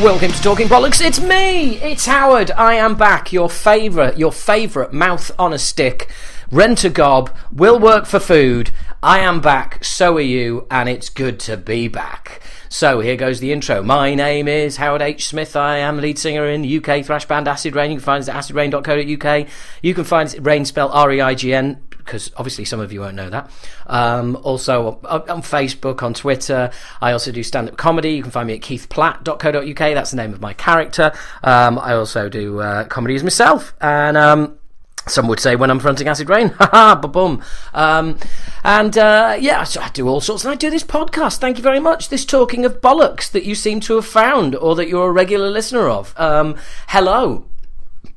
Welcome to Talking Bollocks. It's me. It's Howard. I am back. Your favourite, your favourite mouth on a stick, rent a gob, will work for food. I am back. So are you, and it's good to be back. So here goes the intro. My name is Howard H. Smith. I am lead singer in UK thrash band Acid Reign. You can find us at acidreign.co.uk. You can find Rain spelled R E I G N because obviously some of you won't know that. Um, also on, on Facebook, on Twitter. I also do stand up comedy. You can find me at keithplatt.co.uk. That's the name of my character. Um, I also do uh, comedy as myself. And. Um, some would say when I'm fronting Acid Reign, haha, ba boom. Um, and uh, yeah, so I do all sorts, and I do this podcast. Thank you very much. This talking of bollocks that you seem to have found, or that you're a regular listener of. Um, hello,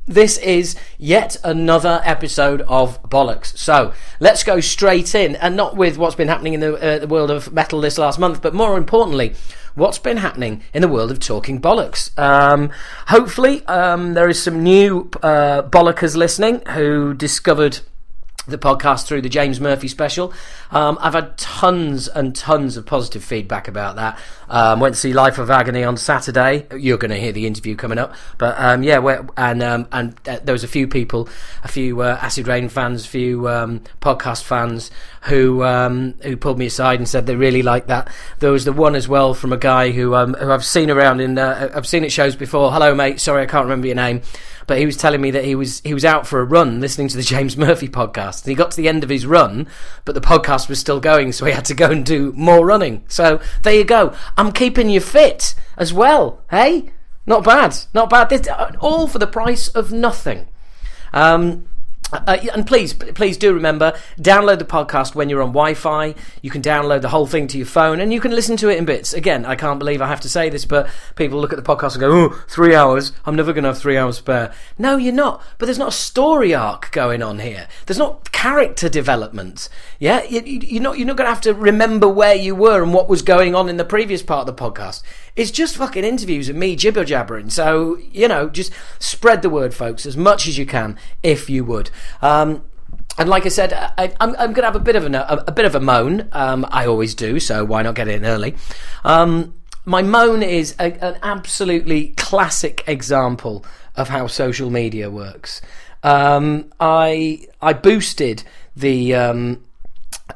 this is yet another episode of bollocks. So let's go straight in, and not with what's been happening in the, uh, the world of metal this last month, but more importantly, what's been happening in the world of talking bollocks. Um, hopefully, um, there is some new uh, bollockers listening who discovered the podcast through the James Murphy special. Um, I've had tons and tons of positive feedback about that. Um, went to see Life of Agony on Saturday. You're going to hear the interview coming up, but um, yeah, and um, and uh, there was a few people, a few uh, Acid Reign fans, a few um, podcast fans who um, who pulled me aside and said they really liked that. There was the one as well from a guy who who I've seen around in uh, I've seen at shows before. Hello, mate. Sorry, I can't remember your name but he was telling me that he was he was out for a run listening to the James Murphy podcast, and he got to the end of his run, but the podcast was still going, so he had to go and do more running. So there you go. I'm keeping you fit as well. Hey, not bad, not bad. This, all for the price of nothing. Um, uh, and please, please do remember, download the podcast when you're on Wi-Fi. You can download the whole thing to your phone, and you can listen to it in bits. Again, I can't believe I have to say this, but people look at the podcast and go, "Oh, three hours. I'm never going to have three hours spare." No, you're not. But there's not a story arc going on here. There's not character development. Yeah, you, are not. You're not going to have to remember where you were and what was going on in the previous part of the podcast. It's just fucking interviews and me jibber jabbering. So, you know, just spread the word, folks, as much as you can, if you would. Um, and like I said, I, am going to have a bit of a, a, bit of a moan. Um, I always do, so why not get in early? Um, my moan is a, an absolutely classic example of how social media works. Um, I I boosted the um,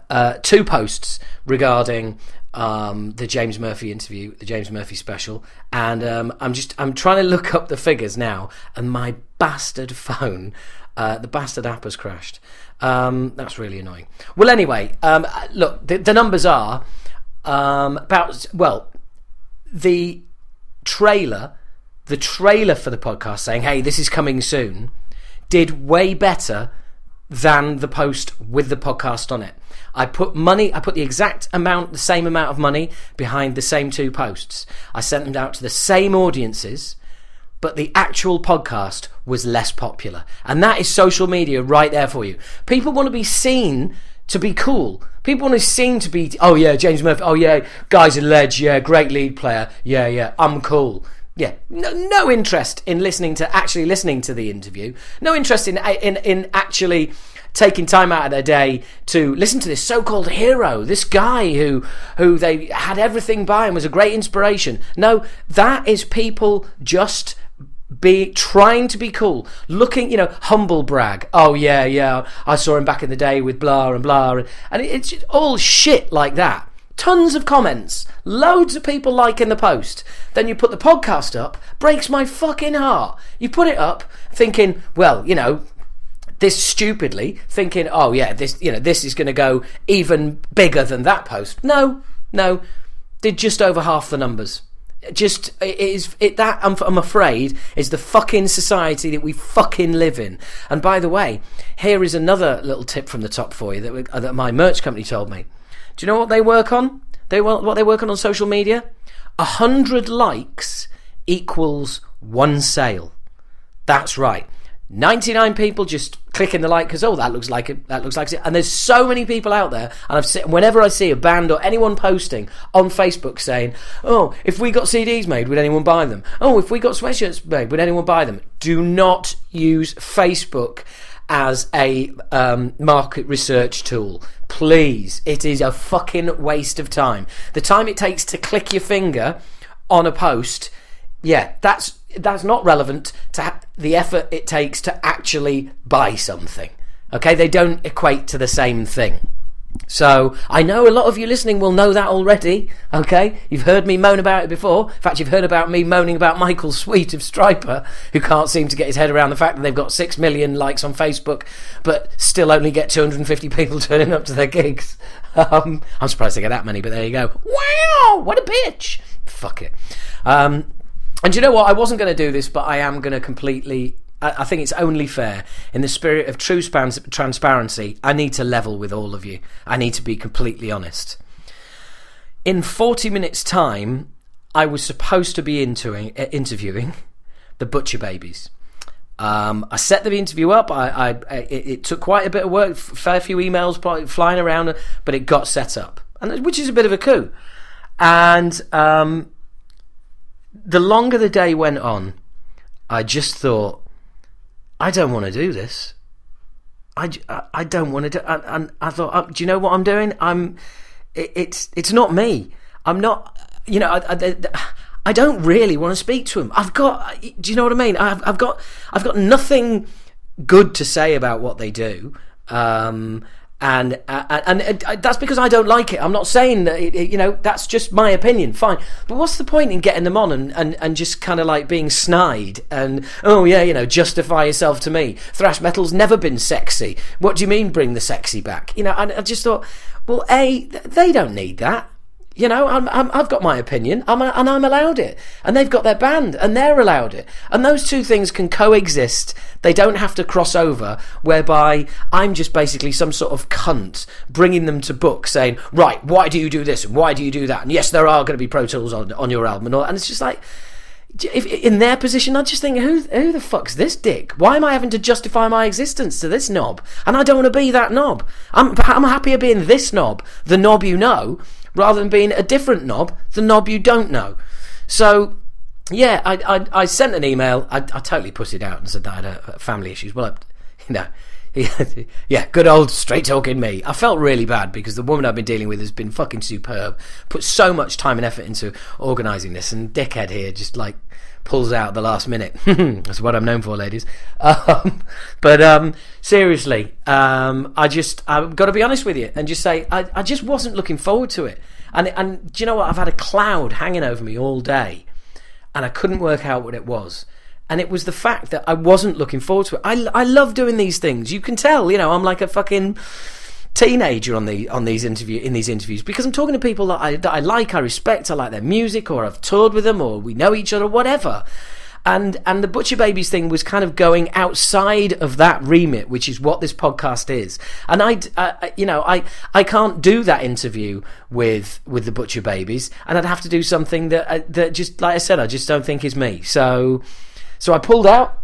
uh, two posts regarding um, the James Murphy interview, the James Murphy special, and um, I'm just I'm trying to look up the figures now, and my bastard phone, uh, the bastard app has crashed. Um, that's really annoying. Well, anyway, um, look, the, the, numbers are um, about well, the trailer, the trailer for the podcast saying, "Hey, this is coming soon," did way better than the post with the podcast on it. I put money, I put the exact amount, the same amount of money behind the same two posts. I sent them out to the same audiences, but the actual podcast was less popular. And that is social media right there for you. People want to be seen to be cool. People want to seem to be, oh yeah, James Murphy, oh yeah, guy's a ledge, yeah, great lead player, yeah, yeah, I'm cool. Yeah, no, no interest in listening to actually listening to the interview. No interest in in in actually taking time out of their day to listen to this so-called hero, this guy who who they had everything by and was a great inspiration. No, that is people just be trying to be cool, looking, you know, humble brag. Oh yeah, yeah, I saw him back in the day with blah and blah, and, and it's all shit like that tons of comments, loads of people liking the post. Then you put the podcast up, breaks my fucking heart. You put it up thinking, well, you know, this stupidly thinking, oh yeah, this you know this is going to go even bigger than that post. No, no, did just over half the numbers. Just it is it that I'm, I'm afraid is the fucking society that we fucking live in. And by the way, here is another little tip from the top for you that, that my merch company told me. Do you know what they work on? They what they work on on social media? A hundred likes equals one sale. That's right. 99 people just clicking the like because oh that looks like it that looks like it and there's so many people out there and I've seen, whenever I see a band or anyone posting on Facebook saying oh if we got CDs made would anyone buy them oh if we got sweatshirts made would anyone buy them do not use Facebook as a um, market research tool. Please, it is a fucking waste of time. The time it takes to click your finger on a post yeah, that's that's not relevant to the effort it takes to actually buy something. Okay, they don't equate to the same thing. So I know a lot of you listening will know that already. Okay, you've heard me moan about it before. In fact, you've heard about me moaning about Michael Sweet of Stryper, who can't seem to get his head around the fact that they've got six million likes on Facebook, but still only get 250 people turning up to their gigs. Um, I'm surprised they get that many, but there you go. Wow, what a bitch! Fuck it. Um, and you know what? I wasn't going to do this, but I am going to completely I, think it's only fair, in the spirit of true transparency, I need to level with all of you. I need to be completely honest. In 40 minutes' time, I was supposed to be interviewing, uh, interviewing the Butcher Babies. Um, I set the interview up. I, I it, it, took quite a bit of work, fair few emails flying around, but it got set up, and which is a bit of a coup. And um, the longer the day went on, I just thought, I don't want to do this. I, I don't want to do. And, and I thought, uh, do you know what I'm doing? I'm. It, it's it's not me. I'm not. You know, I, I, I don't really want to speak to him. I've got. Do you know what I mean? I've, I've got. I've got nothing good to say about what they do. Um, and uh, and, and uh, that's because I don't like it. I'm not saying that it, it, you know that's just my opinion. Fine, but what's the point in getting them on and, and, and just kind of like being snide and oh yeah, you know, justify yourself to me. Thrash metal's never been sexy. What do you mean bring the sexy back? You know, and I just thought, well, a they don't need that. You know, i have got my opinion, I'm, and I'm allowed it. And they've got their band, and they're allowed it. And those two things can coexist. They don't have to cross over, whereby I'm just basically some sort of cunt bringing them to book saying, right, why do you do this? And why do you do that? And yes, there are going to be Pro Tools on, on your album. And, all, and it's just like, if, in their position, I just think, who who the fuck's this dick? Why am I having to justify my existence to this knob? And I don't want to be that knob. I'm I'm happier being this knob, the knob you know, rather than being a different knob, the knob you don't know. So, yeah, I, I, I sent an email. I, I, totally put it out and said that I had a, family issues. Well, I, you know, yeah, good old straight talking me. I felt really bad because the woman I've been dealing with has been fucking superb. Put so much time and effort into organising this, and dickhead here just like pulls out the last minute. That's what I'm known for, ladies. Um, but um, seriously, um, I just I've got to be honest with you and just say I, I just wasn't looking forward to it. And and do you know what? I've had a cloud hanging over me all day, and I couldn't work out what it was. And it was the fact that I wasn't looking forward to it. I, I love doing these things. You can tell, you know, I'm like a fucking teenager on the on these interview in these interviews because I'm talking to people that I that I like, I respect, I like their music, or I've toured with them, or we know each other, whatever. And and the Butcher Babies thing was kind of going outside of that remit, which is what this podcast is. And I, uh, you know, I I can't do that interview with with the Butcher Babies, and I'd have to do something that uh, that just like I said, I just don't think is me. So so I pulled out,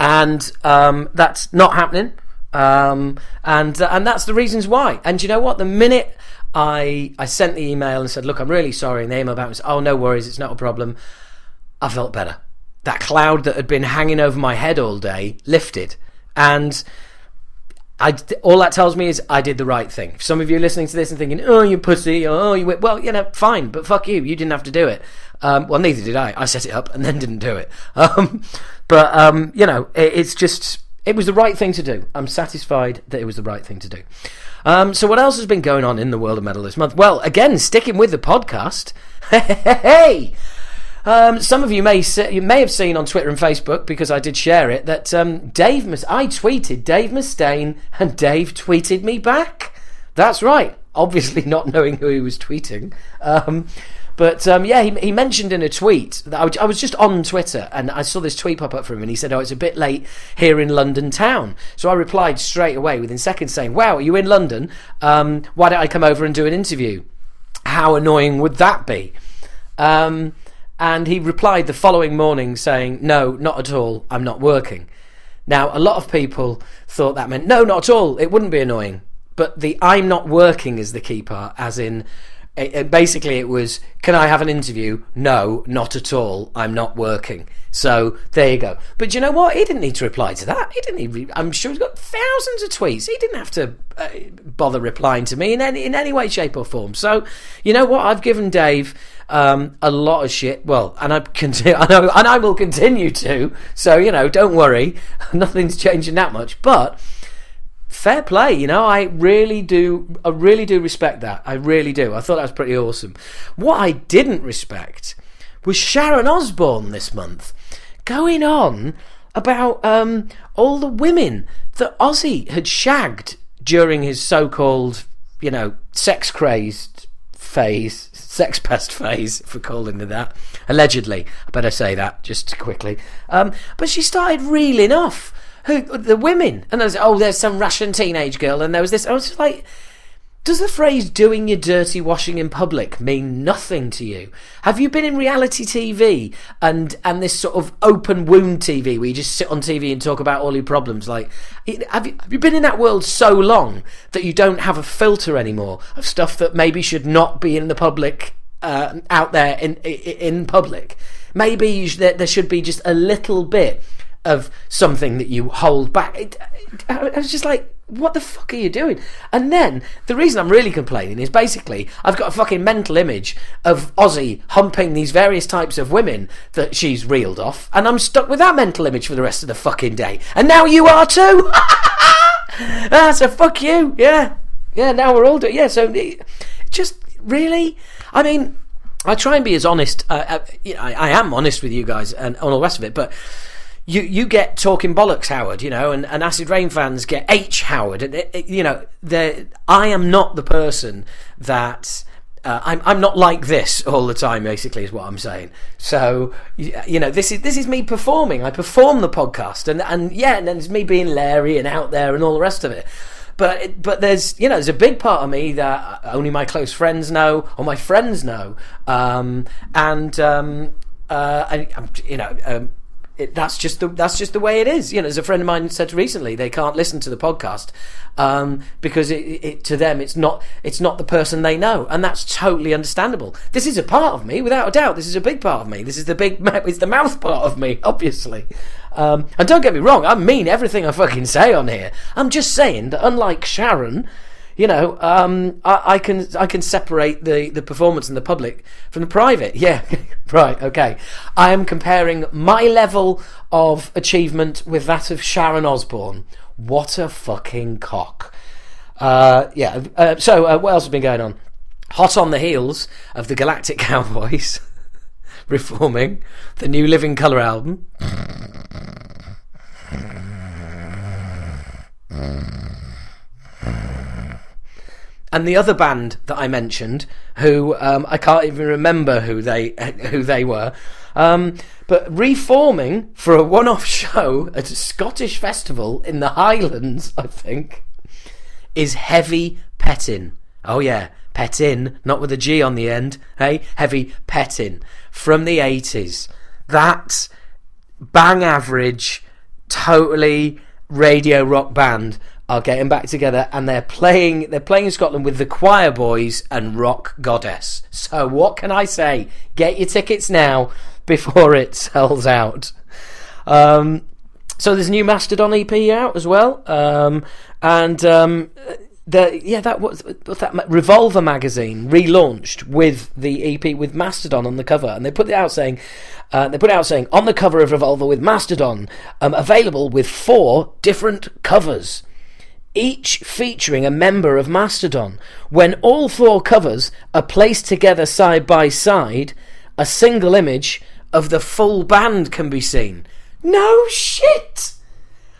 and um, that's not happening. Um, and uh, and that's the reasons why. And you know what? The minute I I sent the email and said, "Look, I'm really sorry," and the email back was, "Oh, no worries, it's not a problem," I felt better. That cloud that had been hanging over my head all day lifted, and I, all that tells me is I did the right thing. If some of you listening to this and thinking, "Oh, you pussy," oh, you well, you know, fine, but fuck you, you didn't have to do it. Um, well, neither did I. I set it up and then didn't do it. Um, but um, you know, it, it's just it was the right thing to do. I'm satisfied that it was the right thing to do. Um, so, what else has been going on in the world of metal this month? Well, again, sticking with the podcast. hey, um, some of you may you may have seen on Twitter and Facebook because I did share it that um, Dave Mus- I tweeted Dave Mustaine and Dave tweeted me back. That's right. Obviously, not knowing who he was tweeting. Um, but um, yeah, he, he, mentioned in a tweet that I, was just on Twitter and I saw this tweet pop up from him and he said, Oh, it's a bit late here in London town. So I replied straight away within seconds saying, Wow, are you in London? Um, why don't I come over and do an interview? How annoying would that be? Um, and he replied the following morning saying, No, not at all. I'm not working. Now, a lot of people thought that meant, No, not at all. It wouldn't be annoying. But the I'm not working is the key part, as in, it- basically, it was, "Can I have an interview?" No, not at all. I'm not working. So there you go. But you know what? He didn't need to reply to that. He didn't. Even, I'm sure he's got thousands of tweets. He didn't have to uh, bother replying to me in any in any way, shape, or form. So you know what? I've given Dave um, a lot of shit. Well, and I continue, I know, and I will continue to. So you know, don't worry. Nothing's changing that much. But fair play, you know. I really do. I really do respect that. I really do. I thought that was pretty awesome. What I didn't respect was Sharon Osbourne this month going on about um, all the women that Ozzy had shagged during his so-called, you know, sex crazed phase, sex pest phase, we're calling it that. Allegedly, I better say that just quickly. Um, but she started reeling off who the women, and there's oh, there's some Russian teenage girl, and there was this. I was like. Does the phrase doing your dirty washing in public mean nothing to you? Have you been in reality TV and and this sort of open wound TV where you just sit on TV and talk about all your problems? Like, have you, have you been in that world so long that you don't have a filter anymore of stuff that maybe should not be in the public, uh, out there in in public? Maybe should, there should be just a little bit of something that you hold back. It, I was just like, what the fuck are you doing? And then the reason I'm really complaining is basically I've got a fucking mental image of Ozzy humping these various types of women that she's reeled off, and I'm stuck with that mental image for the rest of the fucking day. And now you are too. ah, so fuck you. Yeah, yeah. Now we're all doing. Yeah. So just really, I mean, I try and be as honest. Uh, uh, I, I am honest with you guys and on all the rest of it, but you you get talking bollocks Howard, you know, and, and Acid Reign fans get H Howard, and it, it, you know, I am not the person that. Uh, I'm I'm not like this all the time. Basically, is what I'm saying. So you know, this is this is me performing. I perform the podcast, and and yeah, and then it's me being Larry and out there and all the rest of it. But but there's you know there's a big part of me that only my close friends know or my friends know, um, and um, uh, and you know. Um, it, that's just the that's just the way it is. You know, as a friend of mine said recently, they can't listen to the podcast um, because it, it, to them it's not it's not the person they know, and that's totally understandable. This is a part of me, without a doubt. This is a big part of me. This is the big it's the mouth part of me, obviously. Um, and don't get me wrong, I mean everything I fucking say on here. I'm just saying that unlike Sharon you know, um, I, I, can I can separate the, the performance and the public from the private. Yeah, right, okay. I am comparing my level of achievement with that of Sharon Osbourne. What a fucking cock. Uh, yeah, uh, so uh, what else has been going on? Hot on the heels of the Galactic Cowboys reforming the new Living Colour album. And the other band that I mentioned, who um, I can't even remember who they who they were, um, but reforming for a one-off show at a Scottish festival in the Highlands, I think, is Heavy Pettin. Oh yeah, Pettin, not with a G on the end. Hey, Heavy Pettin from the eighties. That bang average, totally radio rock band are getting back together and they're playing they're playing in Scotland with the Choir Boys and Rock Goddess. So what can I say? Get your tickets now before it sells out. Um, so there's a new Mastodon EP out as well, um, and um, the yeah that was that Revolver magazine relaunched with the EP with Mastodon on the cover, and they put it out saying uh, they put out saying on the cover of Revolver with Mastodon, um, available with four different covers each featuring a member of Mastodon. When all four covers are placed together side by side, a single image of the full band can be seen. No shit!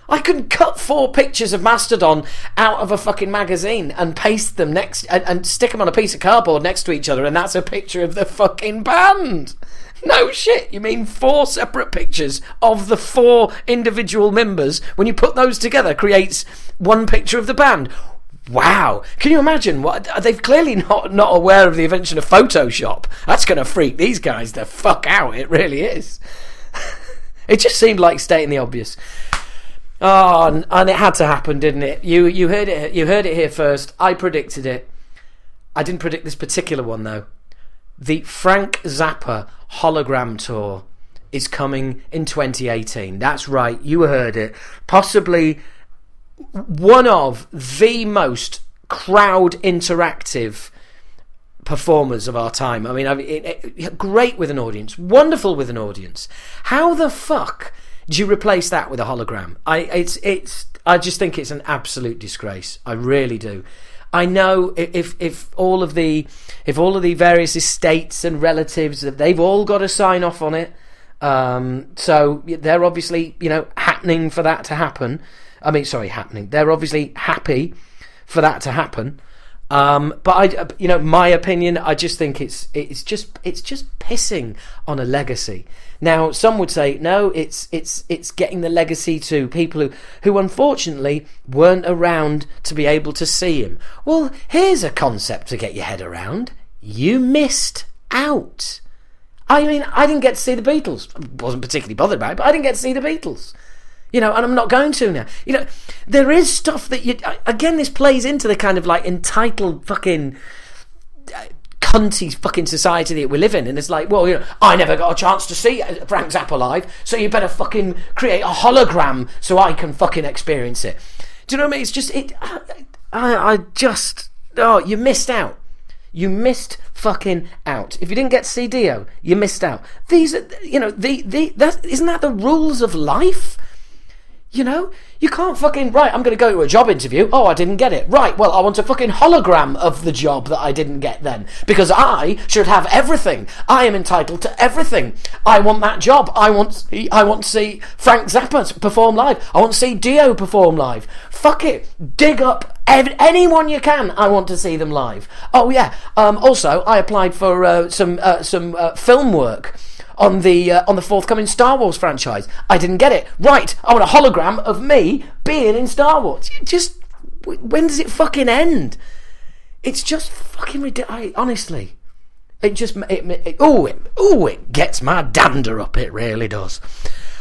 I can cut four pictures of Mastodon out of a fucking magazine and paste them next and, and stick them on a piece of cardboard next to each other, and that's a picture of the fucking band. No shit, you mean four separate pictures of the four individual members when you put those together creates one picture of the band. Wow! Can you imagine? What they've clearly not not aware of the invention of Photoshop. That's going to freak these guys the fuck out. It really is. it just seemed like stating the obvious. Oh, and, and it had to happen, didn't it? You you heard it. You heard it here first. I predicted it. I didn't predict this particular one though. The Frank Zappa hologram tour is coming in 2018. That's right, you heard it. Possibly one of the most crowd interactive performers of our time. I mean, I it, it, great with an audience, wonderful with an audience. How the fuck do you replace that with a hologram? I it's it's I just think it's an absolute disgrace. I really do. I know if if all of the if all of the various estates and relatives they've all got to sign off on it. Um, so they're obviously you know happening for that to happen. I mean, sorry, happening. They're obviously happy for that to happen. Um, but I, you know, my opinion, I just think it's it's just it's just pissing on a legacy. Now, some would say no, it's it's it's getting the legacy to people who who unfortunately weren't around to be able to see him. Well, here's a concept to get your head around. You missed out. I mean, I didn't get to see the Beatles. wasn't particularly bothered about it, but I didn't get to see the Beatles. You know, and I'm not going to now. You know, there is stuff that you. Again, this plays into the kind of like entitled fucking cunty fucking society that we live in, and it's like, well, you know, I never got a chance to see uh, Frank Zappa live, so you better fucking create a hologram so I can fucking experience it. Do you know what I mean? It's just it. I, I, I just oh, you missed out. You missed fucking out. If you didn't get to see Dio, you missed out. These, are, you know, the the that isn't that the rules of life? You know, you can't fucking right. I'm going to go to a job interview. Oh, I didn't get it. Right. Well, I want a fucking hologram of the job that I didn't get then because I should have everything. I am entitled to everything. I want that job. I want. I want to see Frank Zappa perform live. I want to see Dio perform live. Fuck it. Dig up ev- anyone you can. I want to see them live. Oh yeah. Um, also, I applied for uh, some uh, some uh, film work on the uh, on the forthcoming Star Wars franchise. I didn't get it. Right, I want a hologram of me being in Star Wars. Just when does it fucking end? It's just fucking ridiculous. Honestly, it just it, it oh it oh it gets my dander up. It really does.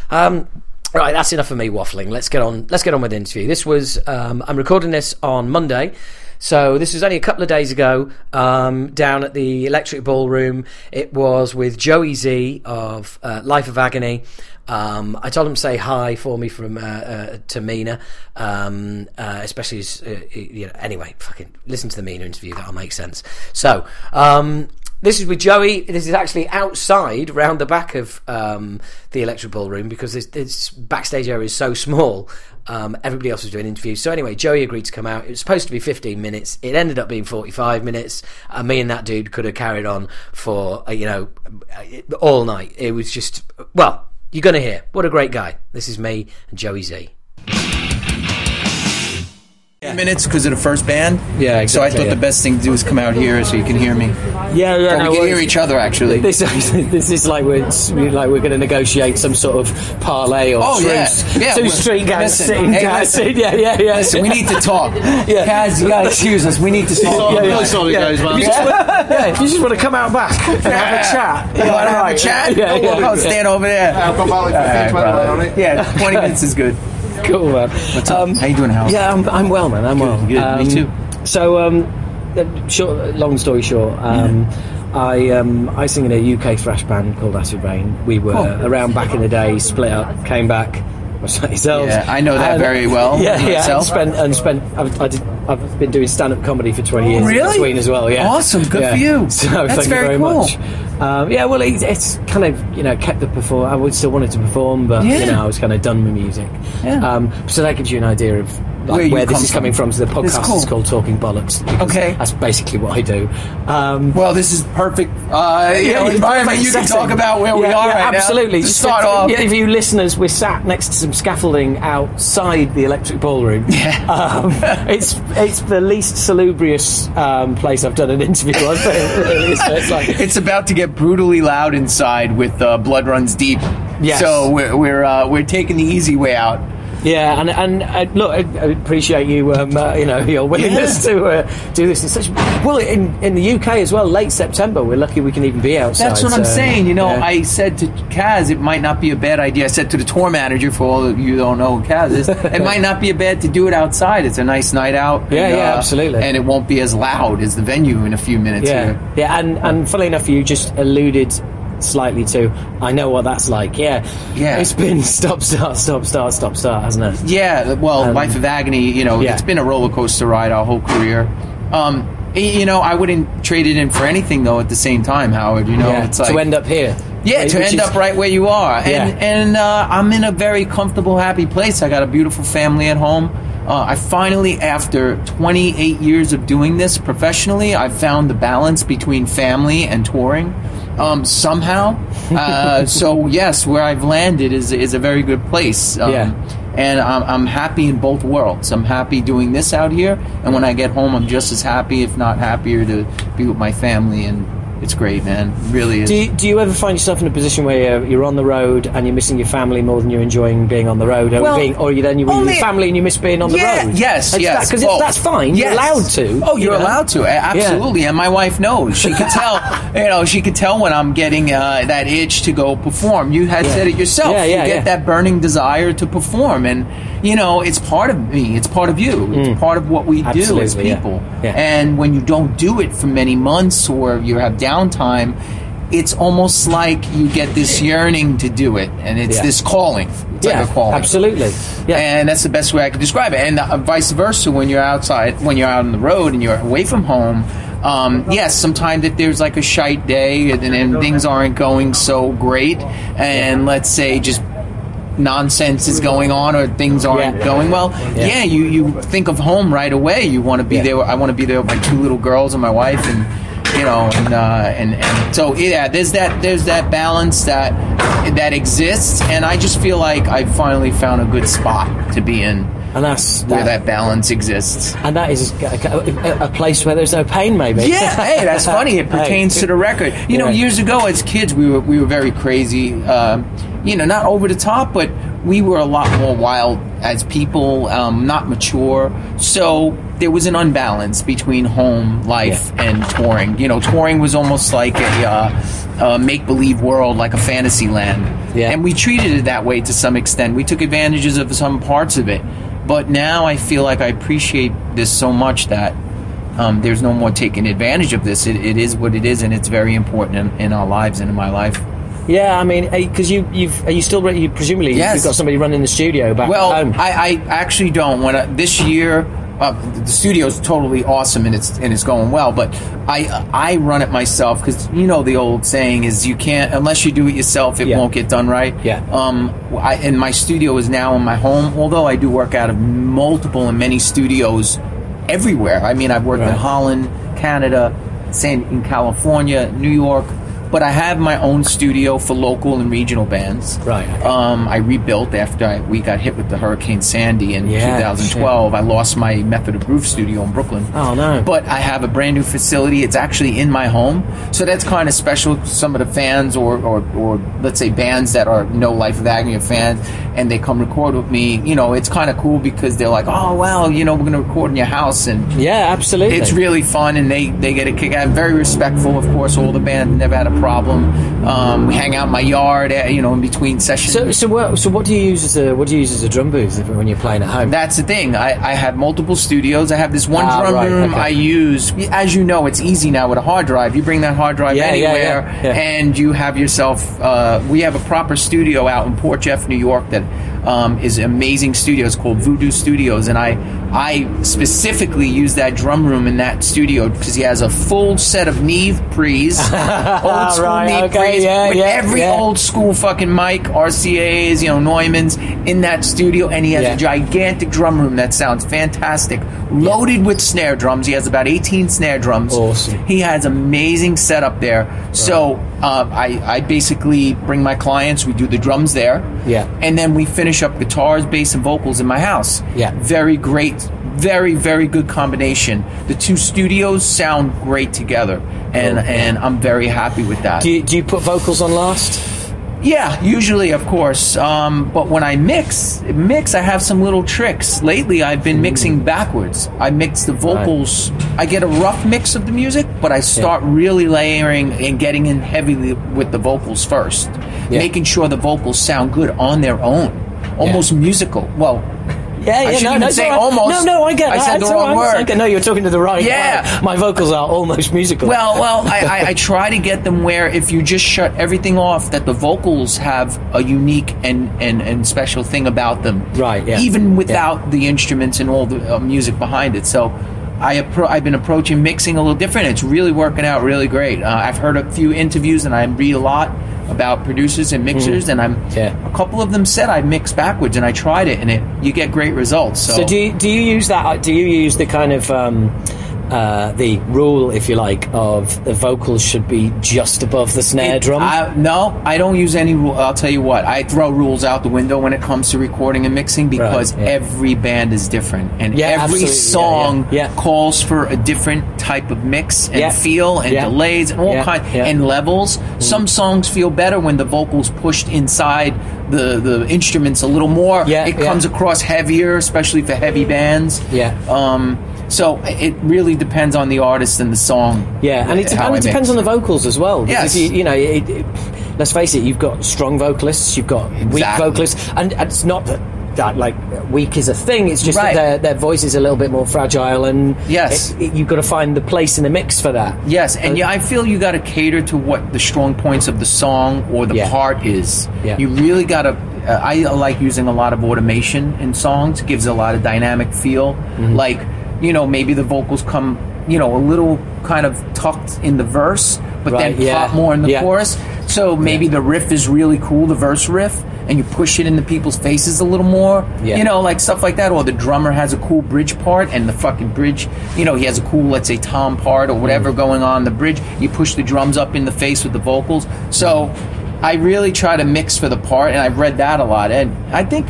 Um, Right, that's enough of me waffling. Let's get on. Let's get on with the interview. This was um, I'm recording this on Monday, so this was only a couple of days ago um, down at the Electric Ballroom. It was with Joey Z of uh, Life of Agony. Um, I told him to say hi for me from uh, uh, to Mina, um, uh, especially as, uh, you know. Anyway, fucking listen to the Mina interview. That'll make sense. So um, this is with Joey. This is actually outside, round the back of um, the Electric Ballroom, because this, this, backstage area is so small. Um, everybody else was doing interviews. So anyway, Joey agreed to come out. It was supposed to be 15 minutes. It ended up being 45 minutes. And me and that dude could have carried on for uh, you know all night. It was just well, you're going to hear. What a great guy. This is me and Joey Z yeah. minutes because of the first band. Yeah, exactly, So I thought yeah. the best thing to do is come out here so you can hear me. Yeah, yeah. Or no, we can hear each other actually. This, this is like we're like we're going to negotiate some sort of parlay or Oh, yeah. truce. Yeah, Two well, street guys listen, sitting hey, down. listen. Yeah, yeah, yeah. Listen, we need to talk. Yeah. Kaz, you gotta excuse us. We need to talk. yeah, yeah, Really sorry, yeah. guys, man. If you just want- yeah, you just want to come out back and have a chat. You want to have a chat? Yeah, yeah. Stand over there. I've got about like 15, 20 minutes on it. Yeah, 20 minutes is good. Cool, man. What's up? How you doing, Hal? Yeah, I'm, I'm well, man. I'm well. good. Me too. So, um, uh, short, long story short, um, I um, I sing in a UK thrash band called Acid Reign. We were around back in the day, split up, came back. yourselves. Yeah, I know that And- very well, Yeah, yeah. And spent and spent. I've, I did, I've been doing stand-up comedy for twenty years. Really? in between as well. Yeah. Awesome, good Yeah. for you. So That's thank very you very cool. much. Um, yeah, well, it, it's kind of you know kept the perform. I would still wanted to perform, but Yeah. you know I was kind of done with music. Yeah. Um, so that gives you an idea of like, Where where, this is coming from. So the podcast cool. is called Talking Bollocks. Okay. that's basically what I do. Um, Well, this is perfect. Uh, you know, yeah, environment. You can talk about where we are yeah, right now. absolutely. Just start off. yeah, if you listeners, we're sat next to some scaffolding outside the electric ballroom. Yeah. Um, it's it's the least salubrious um, place I've done an interview on. it's like It's about to get brutally loud inside with uh, Blood Runs Deep. Yes. So we're we're uh, we're taking the easy way out. Yeah, and and uh, look, I, appreciate you, um, uh, you know, your willingness Yeah. to uh, do this in such. Well, in in the UK as well, late September, we're lucky we can even be outside. That's what I'm saying. You know, yeah. I said to Kaz, it might not be a bad idea. I said to the tour manager, for all of you who don't know who Kaz is, it might not be a bad to do it outside. It's a nice night out. Yeah, and, uh, yeah, absolutely. And it won't be as loud as the venue in a few minutes Yeah, here. yeah, and and funnily enough, you just alluded slightly to. I know what that's like. Yeah, Yeah. It's been stop, start, stop, start, stop, start, hasn't it? Yeah, well, Um, Life of Agony, you know, yeah. it's been a roller coaster ride our whole career. Um, you know, I wouldn't trade it in for anything, though. At the same time, Howard, you know, yeah, it's like to end up here. Yeah, Which to is- end up right where you are, and Yeah. and uh, I'm in a very comfortable, happy place. I got a beautiful family at home. Uh, I finally, after 28 years of doing this professionally, I found the balance between family and touring. Um, somehow, uh, so yes, where I've landed is is a very good place. Um, Yeah. and I'm, I'm happy in both worlds. I'm happy doing this out here, and when I get home, I'm just as happy, if not happier, to be with my family. And it's great, man. It really is. Do you, do you ever find yourself in a position where you're, you're on the road and you're missing your family more than you're enjoying being on the road, or, Well, being, or you then you're with your family and you miss being on the yeah, road? Yes, yes. because Well, that's fine. You're allowed to. Oh, you're you know? allowed to. Absolutely. And my wife knows. She could tell. you know, she could tell when I'm getting uh, that itch to go perform. You had Yeah. said it yourself. Yeah, yeah, you get yeah. that burning desire to perform, and you know, it's part of me. It's part of you. It's part of what we do as Mm. Yeah. people. Yeah. And when you don't do it for many months or you have downtime. It's almost like you get this yearning to do it, and it's Yeah. this calling. It's Yeah, like a calling. absolutely. Yeah. And that's the best way I could describe it. And uh, vice versa, when you're outside, when you're out on the road and you're away from home, um, yes, sometimes if there's like a shite day and, and things aren't going so great, and let's say just nonsense is going on or things aren't Yeah. going well, Yeah. yeah, you, you think of home right away. You want to be Yeah. there. I want to be there with my two little girls and my wife and you know and uh, and and so yeah there's that there's that balance that that exists and I just feel like I finally found a good spot to be in and that's where that balance exists. and that is a, a, a place where there's no pain, maybe. Yeah, hey, that's funny. It Hey. pertains to the record. You know, years ago as kids, we were we were very crazy. Um, you know, not over the top, but we were a lot more wild as people, um, not mature. So there was an unbalance between home life Yeah. and touring. You know, touring was almost like a, uh, a make believe world, like a fantasy land. Yeah. And we treated it that way to some extent. We took advantages of some parts of it. But now I feel like I appreciate this so much that um, there's no more taking advantage of this. It, it is what it is, and it's very important in, in our lives and in my life. Yeah, I mean, because you, you've, are you still, you presumably Yes. you've got somebody running the studio back Well, home. I, I actually don't. When I, this year, uh, the studio is totally awesome and it's and it's going well. But I I run it myself because you know the old saying is you can't unless you do it yourself, it Yeah. won't get done right. Yeah. Um. I, and my studio is now in my home. Although I do work out of multiple and many studios everywhere. I mean, I've worked in Holland, Canada, San in California, New York. But I have my own studio for local and regional bands. Right. Um, I rebuilt after I, we got hit with the Hurricane Sandy in Yeah, 2012. I lost my Method of Groove studio in Brooklyn. Oh, no. But I have a brand new facility. It's actually in my home, so that's kind of special. to Some of the fans, or, or, or let's say bands that are no Life of Agony fans, and they come record with me. You know, it's kind of cool because they're like, "Oh, well, you know, we're going to record in your house," and yeah, absolutely. it's really fun, and they, they get a kick. I'm very respectful, of course. All the band never had a problem. Um, we hang out in my yard, eh, you know, in between sessions. So, so what, so what do you use as a what do you use as a drum booth when you're playing at home? That's the thing. I, I have multiple studios. I have this one Ah, drum right, room okay. I use. As you know, it's easy now with a hard drive. You bring that hard drive yeah, anywhere, yeah, yeah. and you have yourself. Uh, we have a proper studio out in Port Jeff, New York, that um, is amazing studio. It's called VuDu Studios, and I I specifically use that drum room in that studio because he has a full set of Neve pre's, old school Right, Neve okay, pre's, yeah, with yeah, every yeah. old school fucking mic, RCA's, you know, Neumann's in that studio, and he has a gigantic drum room that sounds fantastic, loaded with snare drums. He has about 18 snare drums. Awesome. He has amazing setup there. So uh, I, I basically bring my clients. We do the drums there. Yeah. And then we finish up guitars, bass, and vocals in my house. Yeah. Very great. Very, very good combination. The two studios sound great together, and and I'm very happy with that. do you, do you put vocals on last? Yeah, usually, of course. Um, but when I mix, mix, I have some little tricks. Lately, I've been mixing backwards. I mix the vocals. I get a rough mix of the music, but I start really layering and getting in heavily with the vocals first, Yeah. making sure the vocals sound good on their own, almost musical. Well, Yeah, I yeah, shouldn't no, even no, say right. almost. No, no, I get I said the wrong right. word. Okay, no, you're talking to the right. Yeah. guy. my vocals are almost musical. Well, well, I, I, I try to get them where if you just shut everything off, that the vocals have a unique and, and, and special thing about them. Right, yeah. Even without the instruments and all the uh, music behind it. So I appro- I've been approaching mixing a little different. It's really working out really great. Uh, I've heard a few interviews and I read a lot about producers and mixers, and I'm Mm. Yeah. a couple of them said I mix backwards, and I tried it, and it you get great results. So, So do you, do you use that? Do you use the kind of um, uh, the rule, if you like, of the vocals should be just above the snare It- drum? I, no, I don't use any rule. I'll tell you what, I throw rules out the window when it comes to recording and mixing because Right, yeah. every band is different and Yeah, every song yeah, calls for a different type of mix and feel and delays and all kinds. Mm. and levels. Some songs feel better when the vocals pushed inside the, the instruments a little more. Yeah, it comes across heavier, especially for heavy bands. Yeah. Um, so it really depends on the artist and the song. Yeah, and it, and it depends mix. on the vocals as well. Yes. you, you know, it, it, let's face it, you've got strong vocalists, you've got weak vocalists, and, and it's not that. That like weak is a thing. It's just Right. that their their voice is a little bit more fragile, and Yes. it- it- you've got to find the place in the mix for that. Yes, and yeah, I feel you got to cater to what the strong points of the song or the Yeah. part is. Yeah. You really got to. Uh, I like using a lot of automation in songs. Gives a lot of dynamic feel. Mm-hmm. Like you know, maybe the vocals come, you know, a little kind of tucked in the verse, but Right, then yeah. pop more in the Yeah. chorus. So maybe the riff is really cool, the verse riff, and you push it into people's faces a little more. Yeah. You know, like stuff like that. Or the drummer has a cool bridge part, and the fucking bridge, you know, he has a cool, let's say, tom part or whatever mm. going on the bridge. You push the drums up in the face with the vocals. So I really try to mix for the part, and I've read that a lot. And I think.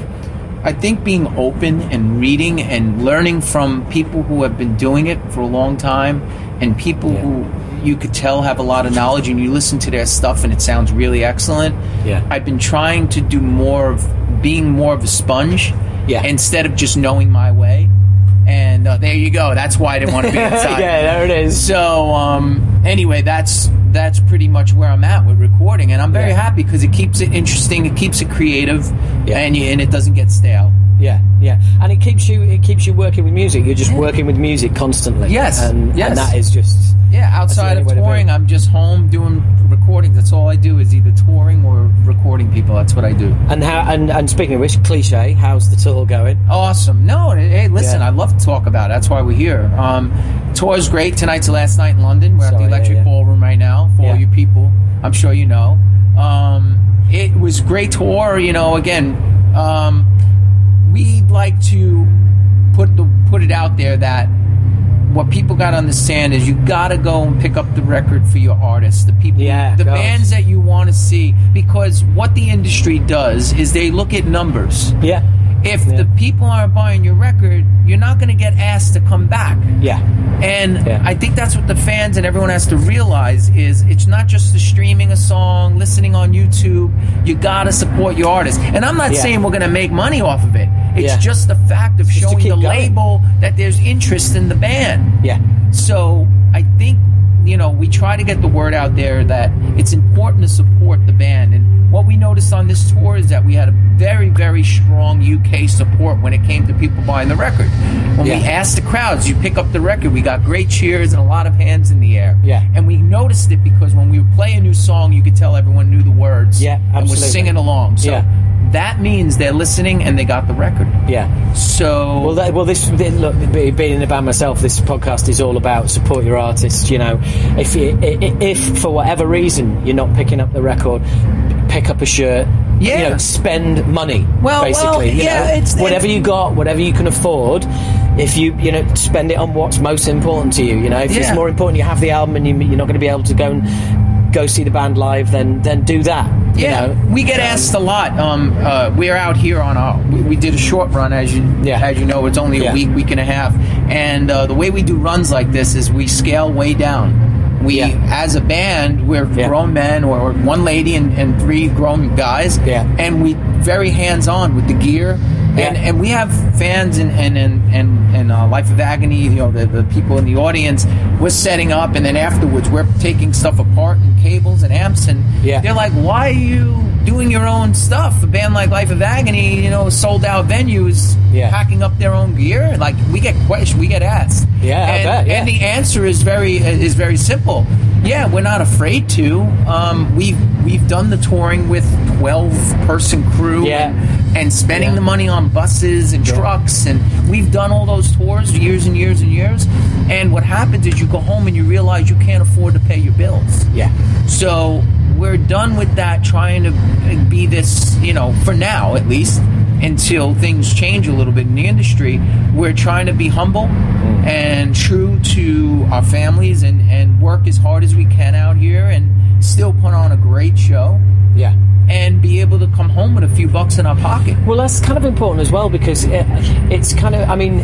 I think being open and reading and learning from people who have been doing it for a long time and people Yeah. who you could tell have a lot of knowledge and you listen to their stuff and it sounds really excellent. Yeah. I've been trying to do more of being more of a sponge Yeah. instead of just knowing my way. And uh, there you go. That's why I didn't want to be inside. yeah, there it is. So um, anyway, that's that's pretty much where I'm at with recording, and I'm very Yeah. happy because it keeps it interesting, it keeps it creative, Yeah. and you, and it doesn't get stale. Yeah, yeah, and it keeps you it keeps you working with music. You're just working with music constantly. Yes, and, yes. and that is just Yeah, outside of to touring, I'm just home doing recordings. That's all I do is either touring or recording people. That's what I do. and how and, and speaking of which, cliche, how's the tour going? Awesome. No, hey, listen, Yeah. I love to talk about it. That's why we're here. Um, tour's great. Tonight's the last night in London. We're at the Electric yeah. Ballroom right now for all you people. I'm sure you know. Um, it was great tour. You know, again, um, we'd like to put the put it out there that what people got to understand is you got to go and pick up the record for your artists, the people, Yeah, the bands that you want to see, because what the industry does is they look at numbers. Yeah, If Yeah. the people aren't buying your record, you're not going to get asked to come back. yeah, And Yeah. I think that's what the fans and everyone has to realize is it's not just the streaming a song, listening on YouTube. You got to support your artist. And I'm not Yeah. saying we're going to make money off of it. It's Yeah. just the fact of Just showing the going. label that there's interest in the band. yeah, So I think you know we try to get the word out there that it's important to support the band. And what we noticed on this tour is that we had a very very strong UK support when it came to people buying the record. When we asked the crowds, "You pick up the record," we got great cheers and a lot of hands in the air. Yeah. and we noticed it because when we would play a new song, you could tell everyone knew the words. Yeah, and was absolutely. singing along. So. Yeah. That means they're listening and they got the record. yeah. So Well, that, well, this look, being in the band myself, this podcast is all about support your artists. You know, if you, if for whatever reason you're not picking up the record, pick up a shirt. Yeah. you know, spend money. Well, basically, well, yeah, know, it's- whatever it's- you got, whatever you can afford. If you you know spend it on what's most important to you. You know, if it's more important you have the album and you, you're not going to be able to go and go see the band live, then then do that. you Yeah, know? we get asked a lot. Um, uh, we're out here on a. We, we did a short run, as you Yeah. as you know, it's only Yeah. a week, week and a half. And uh, the way we do runs like this is we scale way down. We, Yeah. as a band, we're Yeah. grown men or, or one lady and, and three grown guys. Yeah. And we very hands on with the gear. Yeah. And, and we have fans and and and and, and uh, Life of Agony, you know, the, the people in the audience. We're setting up, and then afterwards, we're taking stuff apart and cables and amps, and Yeah. they're like, "Why are you doing your own stuff?" A band like Life of Agony, you know, sold out venues, Yeah. packing up their own gear. Like we get questioned, we get asked. Yeah, and, bet, yeah. and the answer is very is very simple. Yeah, we're not afraid to. Um, we've we've done the touring with twelve person crew Yeah. and, and spending Yeah. the money on buses and trucks, and we've done all those tours years and years and years. And what happens is you go home and you realize you can't afford to pay your bills. Yeah. So we're done with that, trying to be this, you know, for now at least, until things change a little bit in the industry. We're trying to be humble mm. and true to our families and, and work as hard as we can out here and still put on a great show Yeah. And be able to come home with a few bucks in our pocket. Well, that's kind of important as well because it, it's kind of. I mean,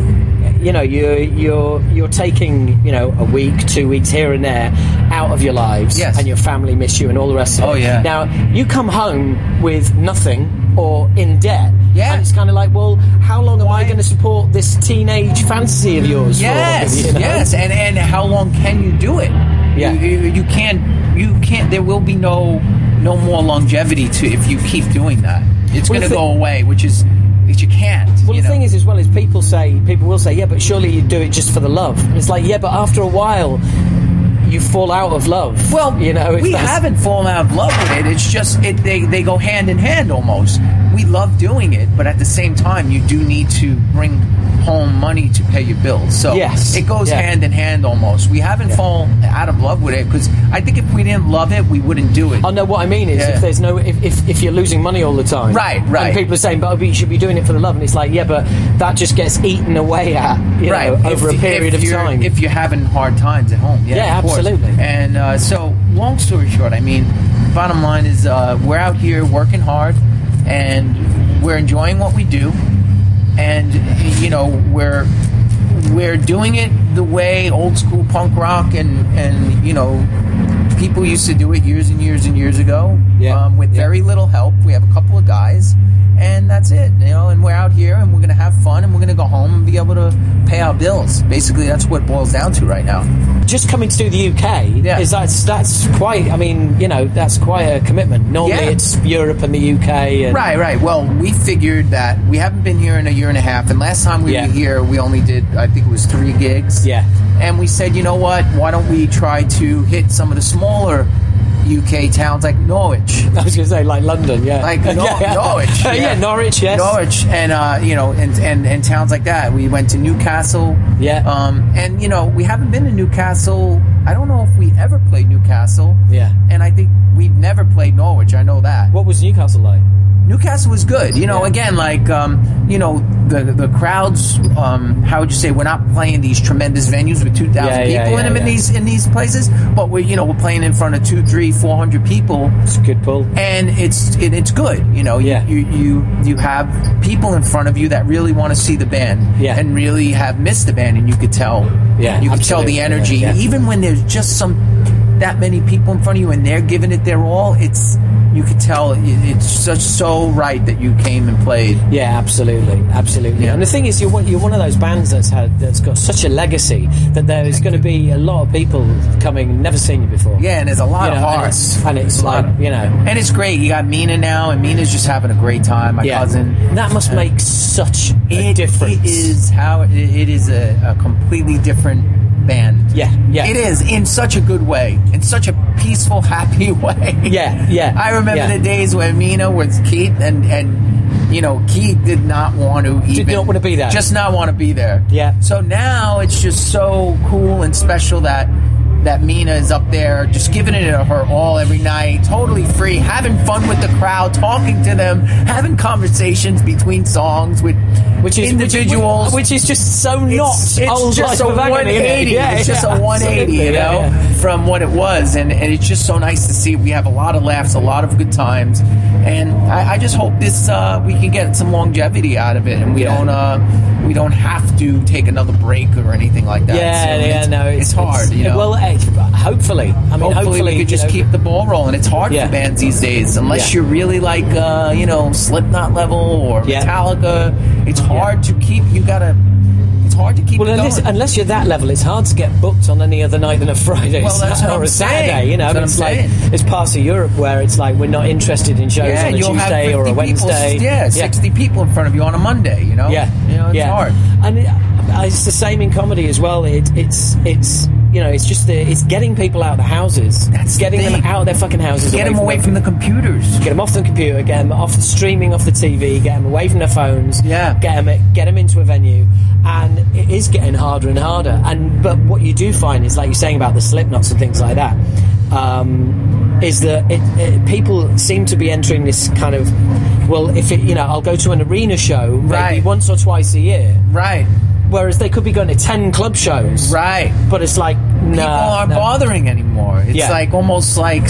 you know, you're you're you're taking you know a week, two weeks here and there out of your lives, Yes. and your family miss you and all the rest of it. Oh, yeah. Now you come home with nothing or in debt. Yeah. And it's kind of like, well, how long am I going to support this teenage fantasy of yours? Yes, for, you know? yes, and and how long can you do it? Yeah. you, you, you can't. You can't. There will be no no more longevity to if you keep doing that. It's Well, going to go away, which is which you can't. Well, you the know? thing is, as well, is people say people will say, yeah, but surely you do it just for the love. And it's like, yeah, but after a while, you fall out of love. Well, you know, we that's- haven't fallen out of love with it. It's just it, they they go hand in hand almost. We love doing it, but at the same time, you do need to bring home money to pay your bills. So Yes. it goes Yeah. hand in hand almost. We haven't fallen out of love with it because I think if we didn't love it, we wouldn't do it. I know what I mean is Yeah. if there's no if, if, if you're losing money all the time, Right, right. and people are saying, but you should be doing it for the love, and it's like, yeah, but that just gets eaten away at, you right know, over If- a period of time. if you're having hard times at home yeah, Yeah, absolutely. and uh, so long story short i mean bottom line is uh, we're out here working hard and we're enjoying what we do. And you know we're we're doing it the way old school punk rock and and you know people used to do it years and years and years ago Yeah, um, with yeah. very little help. We have a couple of guys and that's it you know and we're out here and we're gonna have fun and we're gonna go home and be able to pay our bills basically that's what it boils down to right now just coming to the UK Yeah. is that's that's quite. I mean, you know, that's quite a commitment. Normally, Yeah. it's Europe and the UK. And, Right, right. Well, we figured that we haven't been here in a year and a half, and last time we Yeah. were here, we only did, I think it was three gigs. Yeah. And we said, you know what? Why don't we try to hit some of the smaller UK towns like Norwich? I was going to say like London, yeah, Like Nor- yeah. Norwich, yeah. yeah. Norwich, yes, Norwich and uh, you know and, and and towns like that. We went to Newcastle. Yeah. Um, and you know we haven't been to Newcastle. I don't know if we ever played Newcastle. Yeah. And I think we've never played Norwich. I know that. What was Newcastle like? Newcastle was good. You know, Yeah. again, like um, you know, the the crowds. Um, how would you say? We're not playing these tremendous venues with two thousand Yeah, yeah, people in yeah, them in these in these places, but we're you know we're playing in front of two, three, four hundred people, It's a good pull. and it's it, it's good. You know, you, Yeah. you you you have people in front of you that really want to see the band, Yeah. and really have missed the band, and you could tell. Yeah, you could tell the energy, even when there's just some that many people in front of you and they're giving it their all. It's you could tell it's just so right that you came and played. Yeah, absolutely, absolutely. Yeah. And the thing is, you're one, you're one of those bands that's had that's got such a legacy that there is going to be a lot of people coming never seen you before. Yeah, and there's a lot You of know, and hearts, it's- and it's like, of- you know. and it's great. You got Mina now, and Mina's just having a great time. My yeah, cousin. that must uh, make such a It- difference. It is how it, it is a, a completely different band. Yeah, yeah. It is in such a good way, in such a peaceful, happy way. Yeah, yeah, I remember yeah. the days when Mina was Keith, and and you know Keith did not want to even not want to be there. just not want to be there. Yeah. So now it's just so cool and special that that Mina is up there, just giving it her all every night, totally free, having fun with the crowd, talking to them, having conversations between songs with which is individuals. which, which is just so not it's, it's old just a of Agony, isn't it? 180. Yeah, it's just a 180, absolutely, you yeah, know. yeah. from what it was, and, and it's just so nice to see. We have a lot of laughs, a lot of good times, and I, I just hope this uh, we can get some longevity out of it, and we Yeah. don't uh, we don't have to take another break or anything like that. Yeah, So yeah, it's, no, it's, hard. you know, Well, hopefully, I mean, hopefully, hopefully, we could just know, keep the ball rolling. It's hard Yeah. for bands these days, unless Yeah. you're really like uh, you know Slipknot level or. Metallica. It's hard to keep. You gotta. It's hard to keep. Well, it unless, unless you're that level, it's hard to get booked on any other night than a Friday Well, that's what or I'm a Saturday. saying. You know, it's like it's parts of Europe where it's like we're not interested in shows yeah, on a Tuesday 50 or a people, Wednesday. yeah, sixty people in front of you on a Monday. You know. Yeah, You know, it's yeah. hard. and it's the same in comedy as well. It, it's it's you know it's just the it's getting people out of the houses. That's the getting them out of their fucking houses. Get them away from the computers. Get them off the computer, get them off the streaming off the TV, get them away from their phones. Yeah. Get them, get them into a venue, and it is getting harder and harder. And but what you do find is, like you're saying about the Slipknots and things like that, um, is that it, it, people seem to be entering this kind of, well, if it, you know, I'll go to an arena show maybe Right. once or twice a year, Right. Whereas they could be going to ten club shows, Right. But it's like no, People aren't bothering anymore. It's Yeah. like almost like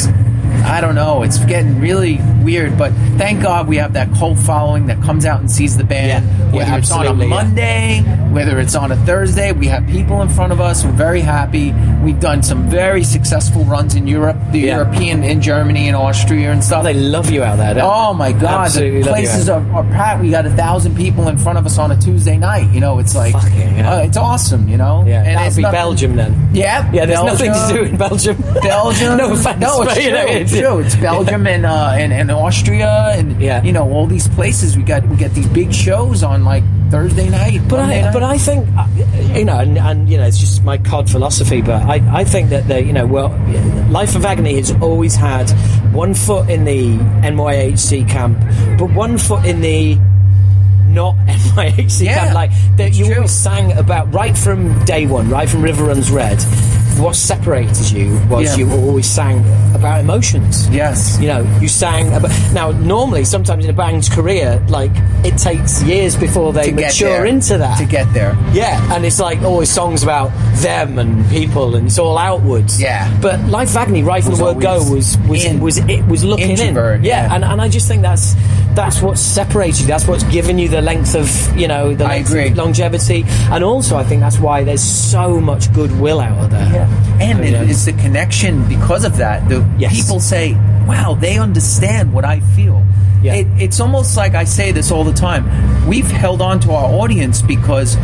I don't know. It's getting really weird. But thank God we have that cult following that comes out and sees the band. Yeah. Yeah, Whether it's on a absolutely, yeah. Monday, whether it's on a Thursday, we have people in front of us. We're very happy. We've done some very successful runs in Europe, the Yeah. European, in Germany and Austria and stuff. They love you out there. Oh my God! Absolutely the places are, are packed. We got a thousand people in front of us on a Tuesday night. You know, it's like uh, it's awesome. You know, Yeah, that it's would be nothing- Belgium then. Yeah, Yeah, there's nothing to do in Belgium. Belgium. no offense. No, it's but, you know, it's true. It's Belgium and, uh, and and Austria and Yeah. you know all these places. We got we get these big shows on like Thursday night. But Monday I, night. but I think, uh, you know, and, and you know, it's just my cod philosophy. But I, I think that the, you know, well, Life of Agony has always had one foot in the NYHC camp, but one foot in the not NYHC Yeah, camp. Like that, you true. always sang about right from day one, right from River Runs Red. What separated you was Yeah. you always sang about emotions. yes, You know, you sang about. Now, normally, sometimes in a band's career, like it takes years before they mature there, into that. to get there. Yeah, and it's like always songs about them and people, and it's all outwards. Yeah. But Life Agony, right from Was the word go, was was in. was it was looking Introvert, in. yeah. and and I just think that's that's what's separated you. That's what's given you the length of you know the I length agree. longevity, and also I think that's why there's so much goodwill out of there. Yeah, and Yeah. it, it's the connection because of that. The Yes. people say, "Wow, they understand what I feel." Yeah. It, it's almost like I say this all the time. We've held on to our audience because,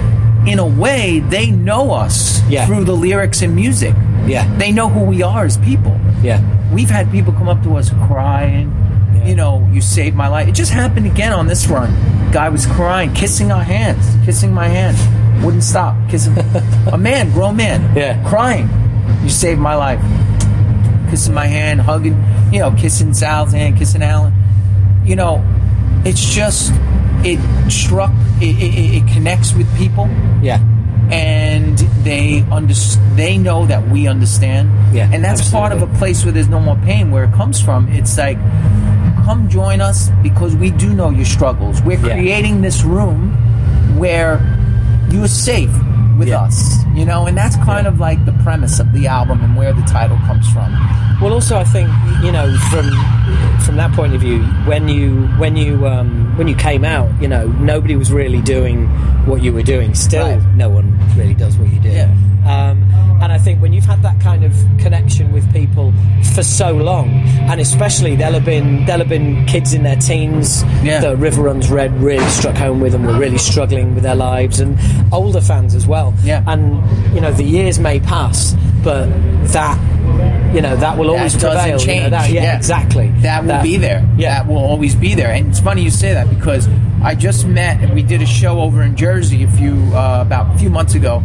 in a way, they know us Yeah. through the lyrics and music. Yeah. they know who we are as people. Yeah. We've had people come up to us crying. Yeah. You know, you saved my life. It just happened again on this run. Guy was crying, kissing our hands, kissing my hand. Wouldn't stop kissing. a man, grown man, Yeah. crying. You saved my life. Kissing my hand, hugging, you know, kissing Sal's hand, kissing Alan. You know, it's just it struck. It, it, it connects with people Yeah. and they under, they know that we understand. Yeah, and that's part of a place where there's no more pain. Where it comes from, it's like, come join us because we do know your struggles. We're Yeah. creating this room where you're safe with Yeah. us. You know, and that's kind of like the premise of the album and where the title comes from. Well, also, I think you know from from that point of view, when you when you um, when you came out, you know, nobody was really doing what you were doing. Still, Right. no one really does what you do. Yeah. Um, and I think when you've had that kind of connection with people for so long, and especially there'll have been there'll have been kids in their teens Yeah. that River Runs Red really struck home with and were really struggling with their lives, and older fans as well. Yeah. And you know, the years may pass, but that you know that will always that prevail. you know, change. that- yeah, exactly. That will be there. Yeah. That will always be there. And it's funny you say that because I just met and we did a show over in Jersey a few uh, about a few months ago,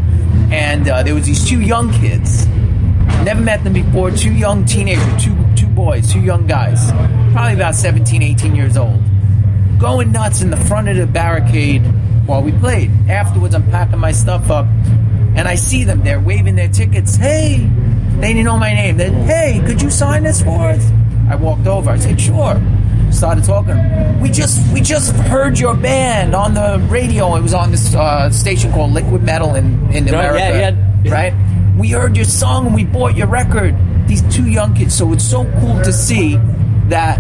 and uh, there was these two young kids. Never met them before. Two young teenagers, two two boys, two young guys, probably about 17, 18 years old, going nuts in the front of the barricade while we played. Afterwards, I'm packing my stuff up, and I see them. They're waving their tickets. Hey, they didn't know my name. They, hey, could you sign this for us? I walked over. I said, sure. Started talking. We just we just heard your band on the radio. It was on this uh, station called Liquid Metal in in America, yeah, yeah. right? we heard your song and we bought your record. These two young kids. So it's so cool to see that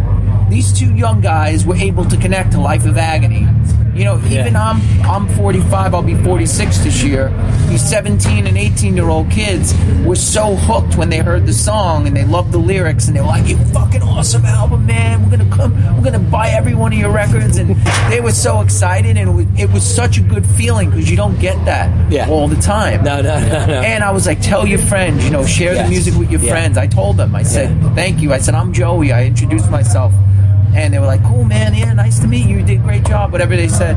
these two young guys were able to connect to Life of Agony. You know, even Yeah. I'm I'm 45. I'll be 46 this year. These 17 and 18 year old kids were so hooked when they heard the song and they loved the lyrics and they were like, "You fucking awesome album, man! We're gonna come. We're gonna buy every one of your records." And they were so excited and it was, it was such a good feeling because you don't get that Yeah. all the time. No, no, no, no. And I was like, tell your friends, you know, share Yes. the music with your Yeah. friends. I told them, I said, thank you. I said, I'm Joey. I introduced myself. And they were like, cool, man. Yeah, nice to meet you. You did a great job, whatever they said.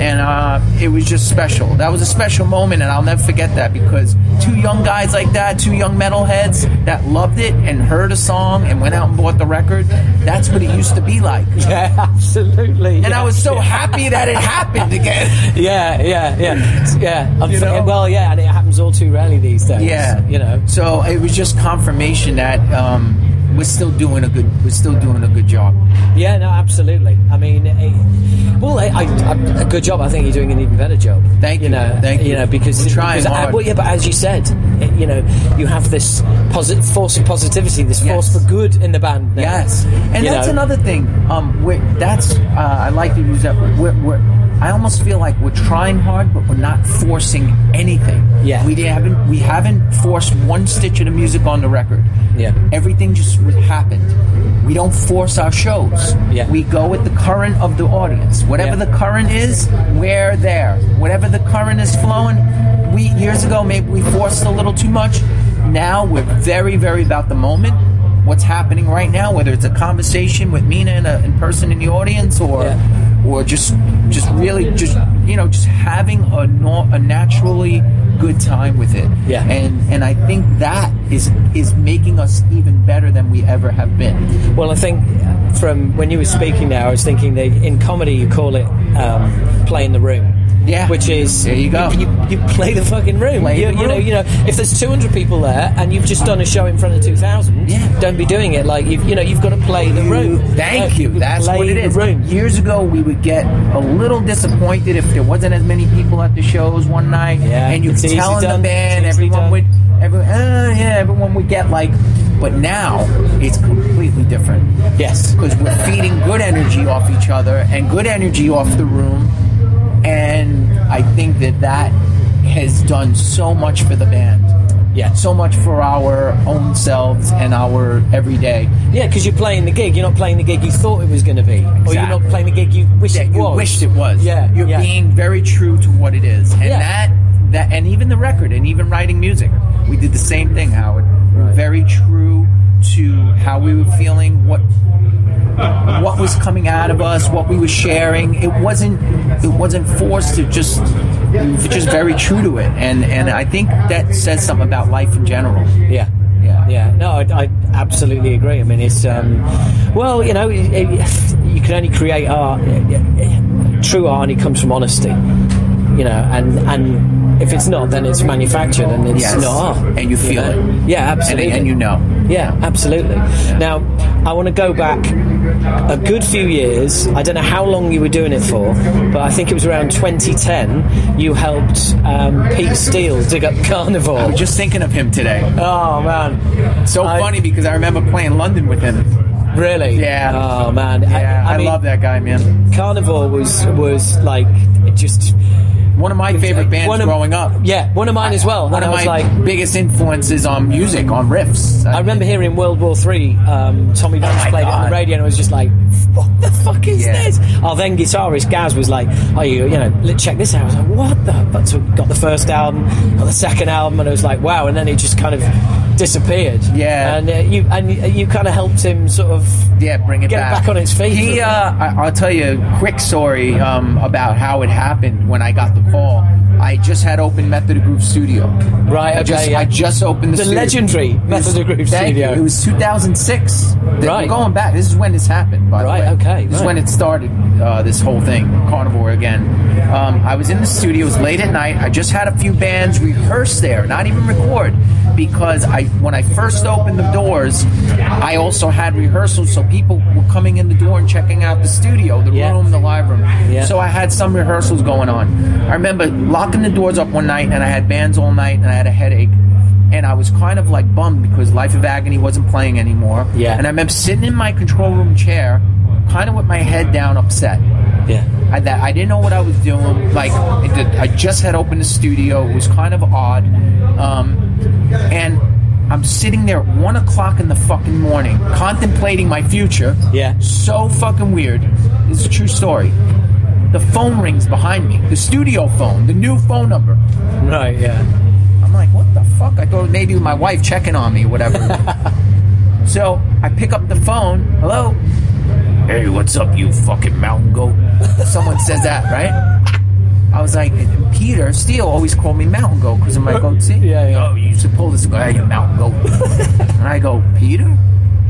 And uh, it was just special. That was a special moment, and I'll never forget that because two young guys like that, two young metalheads that loved it and heard a song and went out and bought the record, that's what it used to be like. yeah, absolutely. And I was so happy that it happened again. Yeah, yeah, yeah, yeah. I'm You know? Well, yeah, and it happens all too rarely these days. Yeah, you know. So it was just confirmation that um, we're still doing a good. We're still doing a good job. Yeah, no, absolutely. I mean, it, well, I, I, I- a good job. I think you're doing an even better job. Thank you. know, Thank you. know, because We're trying because, uh, hard. well, yeah, but as you said, it, you know, you have this posi- force of positivity, this Yes. force for good in the band. now. Yes, and You that's know? another thing. Um, that's uh, I like to use that. We're, we're, I almost feel like we're trying hard, but we're not forcing anything. Yeah. we haven't we haven't forced one stitch of the music on the record. Yeah. everything just happened. We don't force our shows. Yeah. We go with the current of the audience. Whatever Yeah. the current is, we're there. Whatever the current is flowing, we years ago maybe we forced a little too much. Now we're very, very about the moment. What's happening right now, whether it's a conversation with Mina and a in person in the audience, or Yeah. Or just just really just you know just having a nor- a naturally good time with it. Yeah. And and I think that is is making us even better than we ever have been. Well, I think from when you were speaking there, I was thinking that in comedy you call it um, playing the room. Yeah. Which is There you go. You, you play the fucking room. Play you, you know, you know, if there's 200 people there and you've just done a show in front of 2,000, Yeah. don't be doing it like you've, you know, you've got to play the room. Thank know, you. That's what it is. room. Years ago, we would get a little disappointed if there wasn't as many people at the shows one night, Yeah, and you could tell in done. the band, everyone done. would, everyone, uh, yeah, everyone would get like. But now it's completely different Yes. because we're feeding good energy off each other and good energy off the room, and I think that that has done so much for the band. Yeah. So much for our own selves and our everyday. Yeah, because you're playing the gig. You're not playing the gig you thought it was going to be, or you're not playing the gig you wish that it you was. wished it was. Yeah, you're yeah. being very true to what it is, and Yeah. that that and even the record and even writing music, we did the same thing, Howard. Right. Very true to how we were feeling, what what was coming out of us, what we were sharing. It wasn't it wasn't forced. to just just very true to it, and and I think that says something about life in general. Yeah. Yeah. Yeah, no, I, I absolutely agree. I mean, it's um, well, you know, it, it- you can only create art. True art only comes from honesty, you know, and and if it's not, then it's manufactured and it's Yes. not art. And you feel know? it. Yeah, absolutely. and you know. Yeah, absolutely. Now, I want to go back a good few years. I don't know how long you were doing it for, but I think it was around 2010. You helped um, Pete Steele dig up Carnivore. I was just thinking of him today. oh man, So I- funny because I remember playing London with him. really? Yeah. Oh man. Yeah, I, mean, love that guy, man. Carnivore was was like it just One of my favorite bands one of- growing up. Yeah, one of mine as well. One and of I my like. biggest influences on music, on riffs. I remember hearing World War Three. Um, Tommy Vance Oh played it on the radio, and I was just like, "What the fuck is Yeah. this?" Our then guitarist Gaz was like, "Oh, you, you know, check this out." I was like, "What the?" But so got the first album, got the second album, and I was like, "Wow!" And then it just kind of disappeared. Yeah. and uh, you and you kind of helped him sort of yeah, bring it get back. back on its feet. He, uh, I, I'll tell you a quick story um, about how it happened when I got the call. I just had opened Method of Groove Studio. Right, I just, yeah. I just opened the, The studio. legendary Method of Groove Thank Studio. You. It was 2006. Right. We're going back. This is when this happened. By Right, the way. okay, This is when it started. Uh, this whole thing, Carnivore again. Um, I was in the studio. It was late at night. I just had a few bands rehearse there, not even record, because I when I first opened the doors, I also had rehearsals, so people were coming in the door and checking out the studio, the Yeah. room, the live room. Yeah. So I had some rehearsals going on. I remember locking the doors up one night, and I had bands all night, and I had a headache. and I was kind of like bummed because Life of Agony wasn't playing anymore. Yeah. And I remember sitting in my control room chair, kind of with my head down, upset. Yeah. I, that I didn't know what I was doing. Like it did, I just had opened the studio. It was kind of odd, um, and I'm sitting there at one o'clock in the fucking morning, contemplating my future. Yeah. So fucking weird. This is a true story. The phone rings behind me. The studio phone, the new phone number. Right. Yeah. I'm like, what the fuck? I thought maybe my wife checking on me, whatever. so I pick up the phone. Hello. Hey, what's up, you fucking mountain goat? Someone says that, right? I was like, Peter Steele always called me mountain goat because of my goatee. Yeah, yeah. Oh, you used to pull this guy, you mountain goat. and I go, Peter?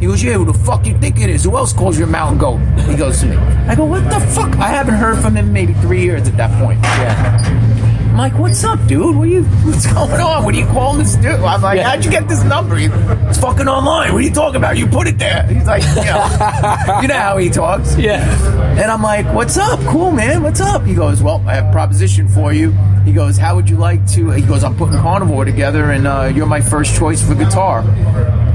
He goes, yeah, who the fuck you think it is? Who else calls you a mountain goat? He goes to me. I go, what the fuck? I haven't heard from him in maybe three years at that point. Yeah. I'm like, what's up, dude? What are you? What's going on? What are you calling this dude? I'm like, Yeah. how'd you get this number? He- It's fucking online. What are you talking about? You put it there. He's like, you know, you know how he talks. Yeah. And I'm like, what's up? Cool, man. What's up? He goes, well, I have a proposition for you. He goes, how would you like to? He goes, I'm putting Carnivore together, and uh, you're my first choice for guitar.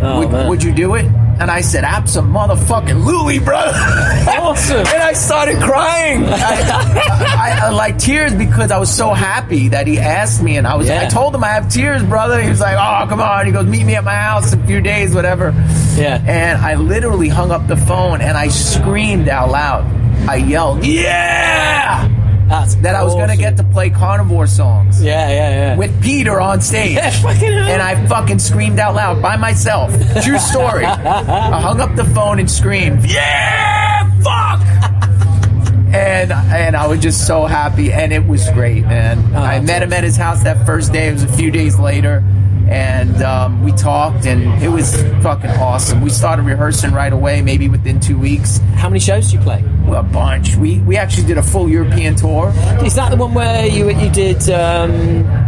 Oh, would, would you do it? And I said, absolutely, bro. Awesome. and I started crying. I, I, I, like tears because I was so happy that he asked me, and I was. Yeah. I told him I have tears, brother. He was like, "Oh, come on." He goes, "Meet me at my house in a few days, whatever." Yeah. And I literally hung up the phone and I screamed out loud. I yelled, "Yeah!" That's That I was going to oh, get to play carnivore songs Yeah. Yeah. Yeah. with Peter on stage. Yeah, fucking hell. And I fucking screamed out loud by myself. True story. I hung up the phone and screamed, "Yeah, fuck!" and and I was just so happy, and it was great, man. Oh, I that's met him at his house that first day. It was a few days later, and um, we talked, and it was fucking awesome. We started rehearsing right away, maybe within two weeks. How many shows do you play? A bunch. We we actually did a full European tour. Is that the one where you you did um,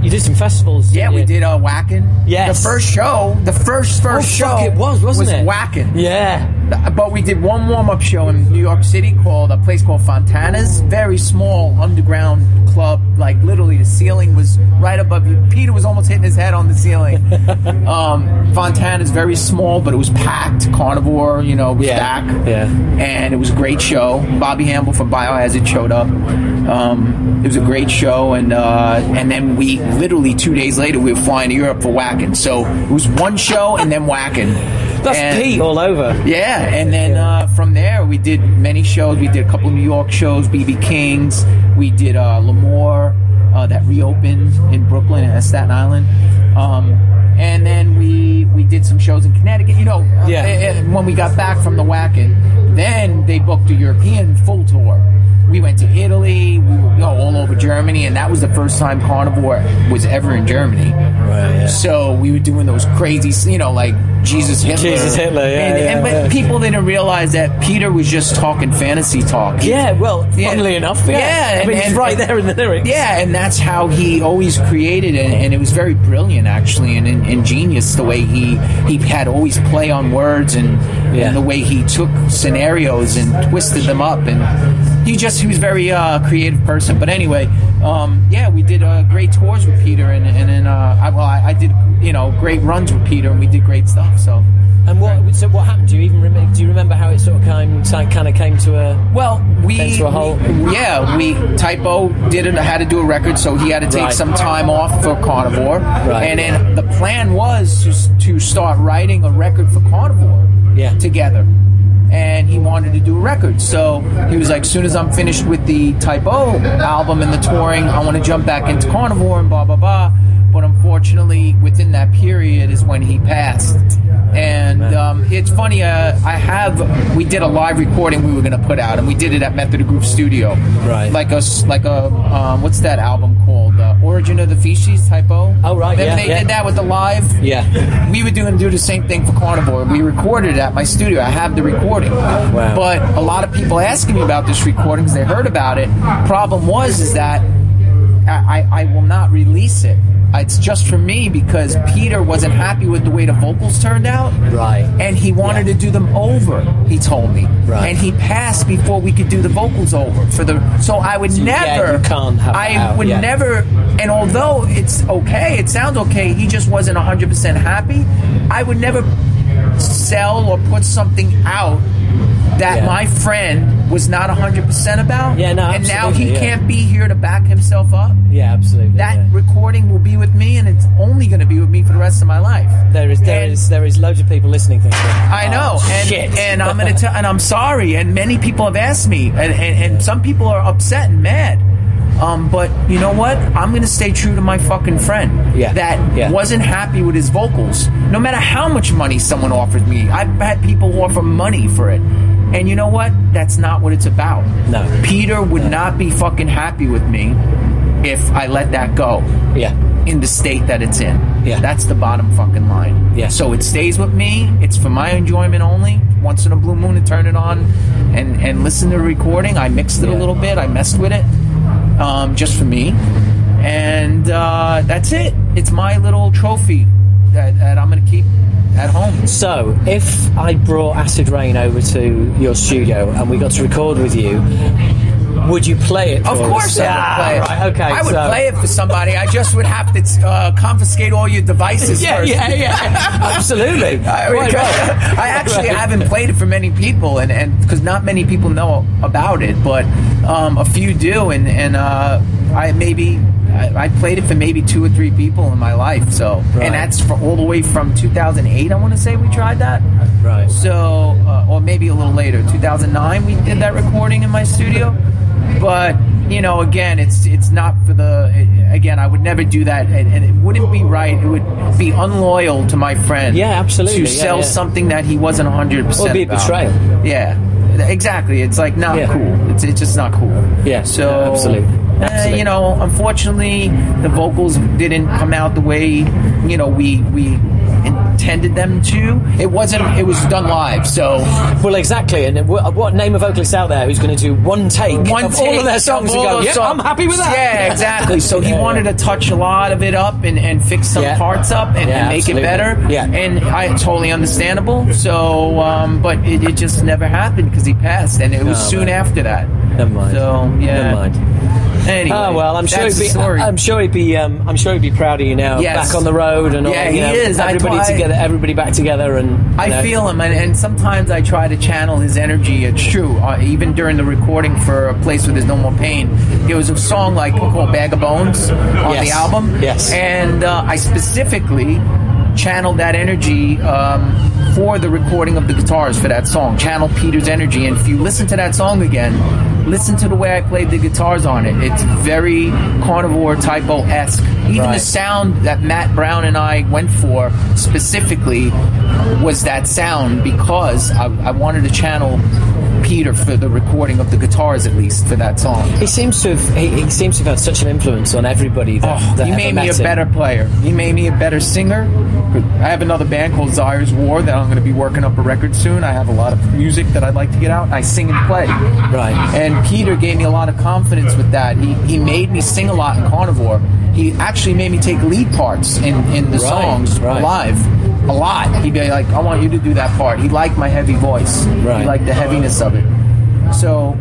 you did some festivals? Yeah, we you? did uh, Wacken. Yes. The first show, the first first Oh, show it was, wasn't it? Was Wacken. Yeah. But we did one warm up show in New York City called a place called Fontana's. Very small underground club. Like literally the ceiling was right above you. Peter was almost hitting his head on the ceiling. um, Fontana's very small, but it was packed. Carnivore, you know, was Yeah. back. Yeah. And it was a great show. Bobby Hambel from Biohazard showed up. Um, it was a great show, and uh, and then we literally two days later we were flying to Europe for Wacken. So it was one show and then Wacken. That's And- Pete all over. yeah, and then uh, from there we did many shows. We did a couple of New York shows, BB Kings. We did uh, L'Amour uh, that reopened in Brooklyn and Staten Island. Um, and then we we did some shows in Connecticut. You know, uh, Yeah. and when we got back from the Wacken, then they booked a European full tour. We went to Italy, we were you know, all over Germany, and that was the first time Carnivore was ever in Germany. Right. Yeah. So we were doing those crazy, you know, like Jesus Hitler. Jesus Hitler, yeah, And, yeah, and- but yeah. people didn't realize that Peter was just talking fantasy talk. Yeah, well, Yeah. funnily enough, yeah. Yeah, I and- mean, it's and- right there in the lyrics. Yeah, and that's how he always created, and, and it was very brilliant, actually, and, and, ingenious the way he he had always play on words and, and the way he took scenarios and twisted them up, and he just he was a very uh, creative person. But anyway, um, yeah, we did uh, great tours with Peter, and and then uh, I, well, I, I did you know great runs with Peter, and we did great stuff. So. And what? So what happened? Do you even remember? Do you remember how it sort of came, kind of came to a? Well, we, Came to a halt. yeah, we Type O did it, had to do a record, so he had to take Right. some time off for Carnivore, Right. and then the plan was to, to start writing a record for Carnivore, Yeah. together. And he wanted to do a record, so he was like, "Soon as I'm finished with the Type O album and the touring, I want to jump back into Carnivore and blah blah blah." But unfortunately, within that period is when he passed. And um, it's funny. Uh, I have. We did a live recording we were going to put out, and we did it at Method of Groove Studio. Right. Like a like a um, what's that album called? Uh, Origin of the Feces Type O. Oh, right, Remember yeah, they yeah. did that with the live. Yeah. We were doing do the same thing for Carnivore. We recorded it at my studio. I have the recording. Wow. But a lot of people asking me about this recording because they heard about it. Problem was is that I, I will not release it it's just for me because Peter wasn't happy with the way the vocals turned out. Right. And he wanted Yeah. to do them over, he told me. Right. And he passed before we could do the vocals over for the so I would So, yeah, never you can't have I out, would yeah. never and although it's okay, it sounds okay, he just wasn't 100% happy. I would never sell or put something out that Yeah. my friend was not 100% about. Yeah, no, And now he yeah. can't be here to back himself up. Yeah, absolutely. That yeah. recording will be with me, and it's only going to be with me for the rest of my life. There is there And- is there is loads of people listening thinking. I know, "Oh, and shit. and I'm gonna tell, and I'm sorry, and many people have asked me, and and, and some people are upset and mad. Um, but you know what? I'm gonna stay true to my fucking friend. Yeah. That Yeah. wasn't happy with his vocals. No matter how much money someone offered me, I've had people offer money for it. And you know what? That's not what it's about. No. Peter would not be fucking happy with me if I let that go yeah. In the state that it's in. Yeah. That's the bottom fucking line. Yeah. So it stays with me. It's for my enjoyment only. Once in a blue moon, to turn it on and and listen to the recording. I mixed it Yeah. a little bit. I messed with it, um, just for me, and uh, that's it. It's my little trophy that, that I'm gonna keep at home. So, if I brought Acid Reign over to your studio and we got to record with you, would you play it? Of course? I would play it. Right, okay. I would so- play it for somebody. I just would have to uh, confiscate all your devices Yeah, first. yeah, yeah. Absolutely. I, Right, right. I actually Right. haven't played it for many people, and and because not many people know about it, but um, a few do, and and uh, I maybe. I I played it for maybe two or three people in my life, so Right. and that's for all the way from 2008. I want to say we tried that, Right. so uh, or maybe a little later, 2009. We did that recording in my studio, but you know, again, it's it's not for the. Again, I would never do that, and, and it wouldn't be right. It would be unloyal to my friend. Yeah, absolutely. To Yeah, sell yeah. something that he wasn't 100. percent it'd be a betrayal. Yeah, exactly. It's like not Yeah. cool. It's it's just not cool. Yeah, So absolutely. uh, you know, unfortunately, the vocals didn't come out the way you know we we intended them to. It wasn't. It was done live, so Well, exactly. And what name of vocalist out there who's going to do one take one of all of their take songs and go, yep, songs." I'm happy with that. Yeah, exactly. So he Yeah, wanted yeah. to touch a lot of it up and, and fix some Yeah. parts up and, and make absolutely. it better. Yeah. and I totally understandable. So, um, but it, it just never happened because he passed, and it was Oh, soon man. after that. Never mind. So yeah. Never mind. Anyway, Oh well, I'm sure he'd be. I'm sure he'd be. Um, I'm sure he'd be proud of you now. Yes. Back on the road and all. Yeah, he know, is. Everybody I- together. Everybody back together. And I know. feel him, and, and sometimes I try to channel his energy. It's true. Uh, even during the recording for a place where there's no more pain, there was a song like called "Bag of Bones" on Yes. the album. Yes. and uh, I specifically channeled that energy um, for the recording of the guitars for that song. Channel Peter's energy, and if you listen to that song again, listen to the way I played the guitars on it. It's very carnivore Type O esque. Even Right. the sound that Matt Brown and I went for specifically was that sound because I, I wanted to channel Peter for the recording of the guitars, at least for that song. He seems to have. He, he seems to have had such an influence on everybody that, Oh, that he made me a him. better player. He made me a better singer. I have another band called Zaire's War that I'm going to be working up a record soon. I have a lot of music that I'd like to get out. I sing and play. Right. And Peter gave me a lot of confidence with that. He, he made me sing a lot in Carnivore. He actually made me take lead parts in, in the Right, songs right. live. A lot. He'd be like, I want you to do that part. He liked my heavy voice. Right. He liked the heaviness of it. So,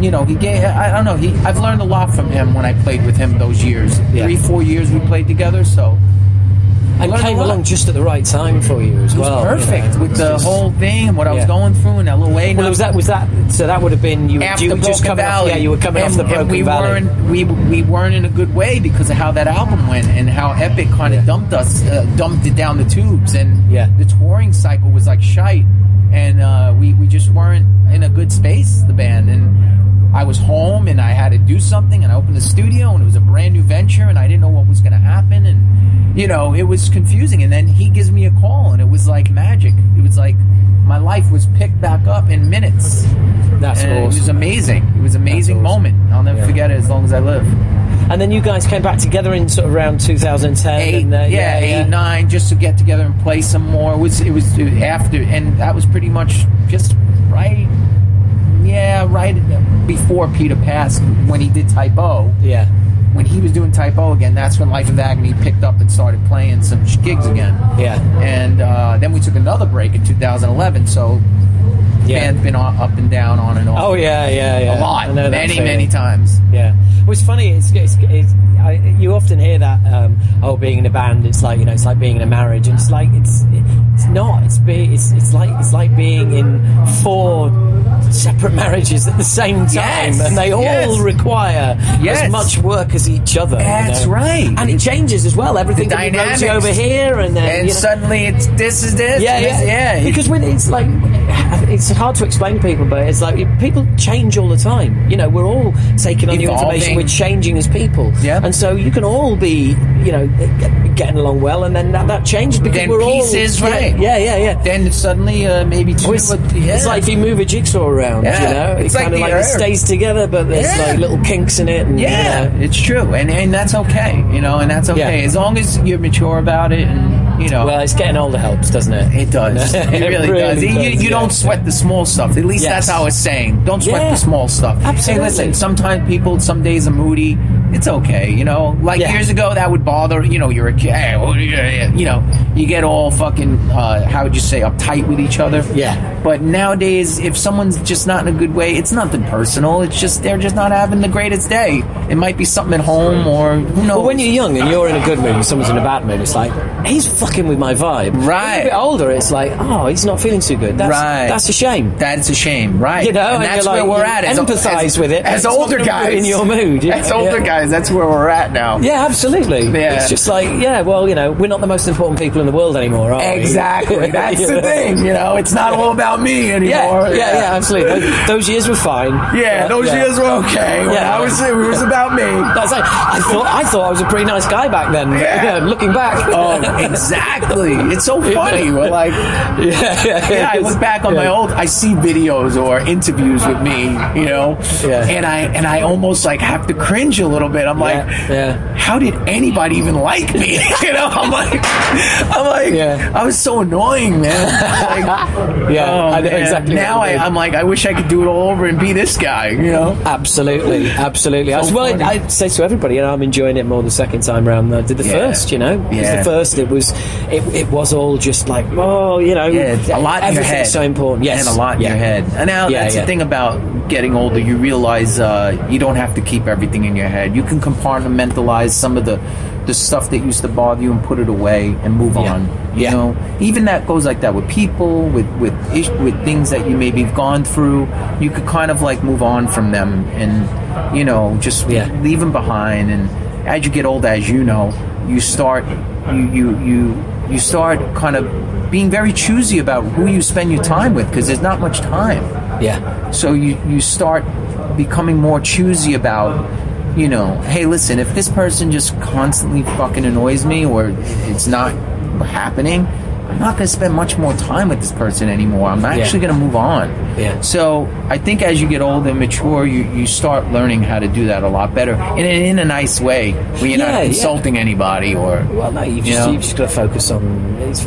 you know, he gave. I, I don't know. He. I've learned a lot from him when I played with him those years. Yeah. Three, four years we played together. So and learned came along just at the right time for you as it was well. you know. perfect It with the just- whole thing and what I was going through in LA. Well, was that was that? So that would have been you. after you just coming Valley. Off, yeah, you were coming and, off the and Broken we Valley. Weren't, we we weren't in a good way because of how that album went and how Epic kind of Yeah. dumped us, uh, dumped it down the tubes, and Yeah. the touring cycle was like shite, and uh, we we just weren't in a good space, the band, and. I was home and I had to do something and I opened the studio and it was a brand new venture and I didn't know what was going to happen and you know it was confusing and then he gives me a call and it was like magic it was like my life was picked back up in minutes That's and It was amazing. It was an amazing awesome. moment. I'll never Yeah. forget it as long as I live. And then you guys came back together in sort of around 2010. Eight, and, uh, yeah, eight, nine, just to get together and play some more. It was it was after, and that was pretty much just right. Yeah, right before Peter passed when he did Type O. Yeah. When he was doing Type O again. That's when Life of Agony picked up and started playing some gigs again. Yeah. And uh, then we took another break in 2011. So Yeah. band's been up and down, on and off. Oh yeah, yeah, yeah. a lot, I know that many, many times. Yeah. Well, it's funny. It's, it's, it's I, you often hear that. Um, oh, being in a band, it's like you know, it's like being in a marriage, and it's like it's it's not. It's be it's it's like it's like being in four separate marriages at the same time, Yes, and they all yes. require Yes. as much work as each other. you That's know? right. And it changes as well. Everything rosy dynamics. over here, and then And you know, suddenly it's this is this. yeah, yeah, this- yeah. Because when it's like, it's hard to explain to people, but it's like people change all the time. You know, we're all taking on new Evolving. information. We're changing as people. Yeah. And so you can all be, you know, getting along well, and then that, that changes because Then we're all pieces, yeah, right. Yeah, yeah, yeah. then suddenly uh, maybe it's, yeah. it's like if you move a jigsaw around, Yeah. you know, It's it's kind like of like it stays together, but there's Yeah. like little kinks in it. And, you Yeah, know. it's true, and and that's okay, you know, and that's okay Yeah. as long as you're mature about it, and you know. Well, it's getting older helps, doesn't it? it does. It really, does. You, you yeah. don't sweat the small stuff. At least Yes. that's how it's saying. Don't sweat Yeah. the small stuff. Absolutely. Hey, listen. Sometimes people, some days are moody. It's okay, you know. Like Yeah. years ago, that would bother. You know, you're a kid. Hey, well, yeah, yeah, you know, you get all fucking. Uh, how would you say uptight with each other? Yeah. But nowadays, if someone's just not in a good way, it's nothing personal. It's just they're just not having the greatest day. It might be something at home or who knows. But when you're young and you're in a good mood and someone's in a bad mood, it's like he's fucking with my vibe. When Right. you're a bit older, it's like, oh, he's not feeling too good. That's, Right. That's a shame. That's a shame, right? You know, and and that's where like, we're at. Empathise as, with it, but as older guys in your mood. As older Yeah. guys, that's where we're at now. Yeah, absolutely. Yeah. It's just like, yeah, well, you know, we're not the most important people in the world anymore, are we? Exactly. That's the thing. You know, it's not all about me anymore. Yeah, yeah, yeah, absolutely. Those, those years were fine. Yeah, those yeah. years were okay. When Yeah. I was, it was about me. That's like, I thought I thought I was a pretty nice guy back then. Yeah. looking back. Oh, exactly. It's so funny. We're like, yeah, yeah, yeah, I look back on my old. I see videos or interviews with me, you know, Yeah. and I and I almost like have to cringe a little bit. I'm like, Yeah, yeah. how did anybody even like me? you know, I'm like, I'm like, Yeah. I was so annoying, man. Like, Yeah, oh, I man. exactly. Now I, I'm like, I wish I could do it all over and be this guy, you know. Absolutely, absolutely. I, So well, funny. I say to everybody, you know, I'm enjoying it more the second time round than I did the first. You know, Yeah. the first it was, it, it was all just like, oh, you know, a lot in your head. so important. Yes, and a lot in your head. And now Yeah, that's the thing about getting older. You realize uh, you don't have to keep everything in your head. You can compartmentalize some of the the stuff that used to bother you and put it away and move Yeah. on. You Yeah. know, even that goes like that with people, with with with things that you maybe have gone through. You could kind of like move on from them and you know just Yeah. leave them behind. And as you get older, as you know, you start you you you you start kind of being very choosy about who you spend your time with because there's not much time. Yeah, So you you start becoming more choosy about you know, hey, listen, if this person just constantly fucking annoys me or it's not happening, I'm not going to spend much more time with this person anymore. I'm actually going to move on. Yeah. So I think as you get older and mature, you, you start learning how to do that a lot better in, in a nice way where you're Yeah, not yeah. insulting anybody or. Well, no, you've just, know? you've just got to focus on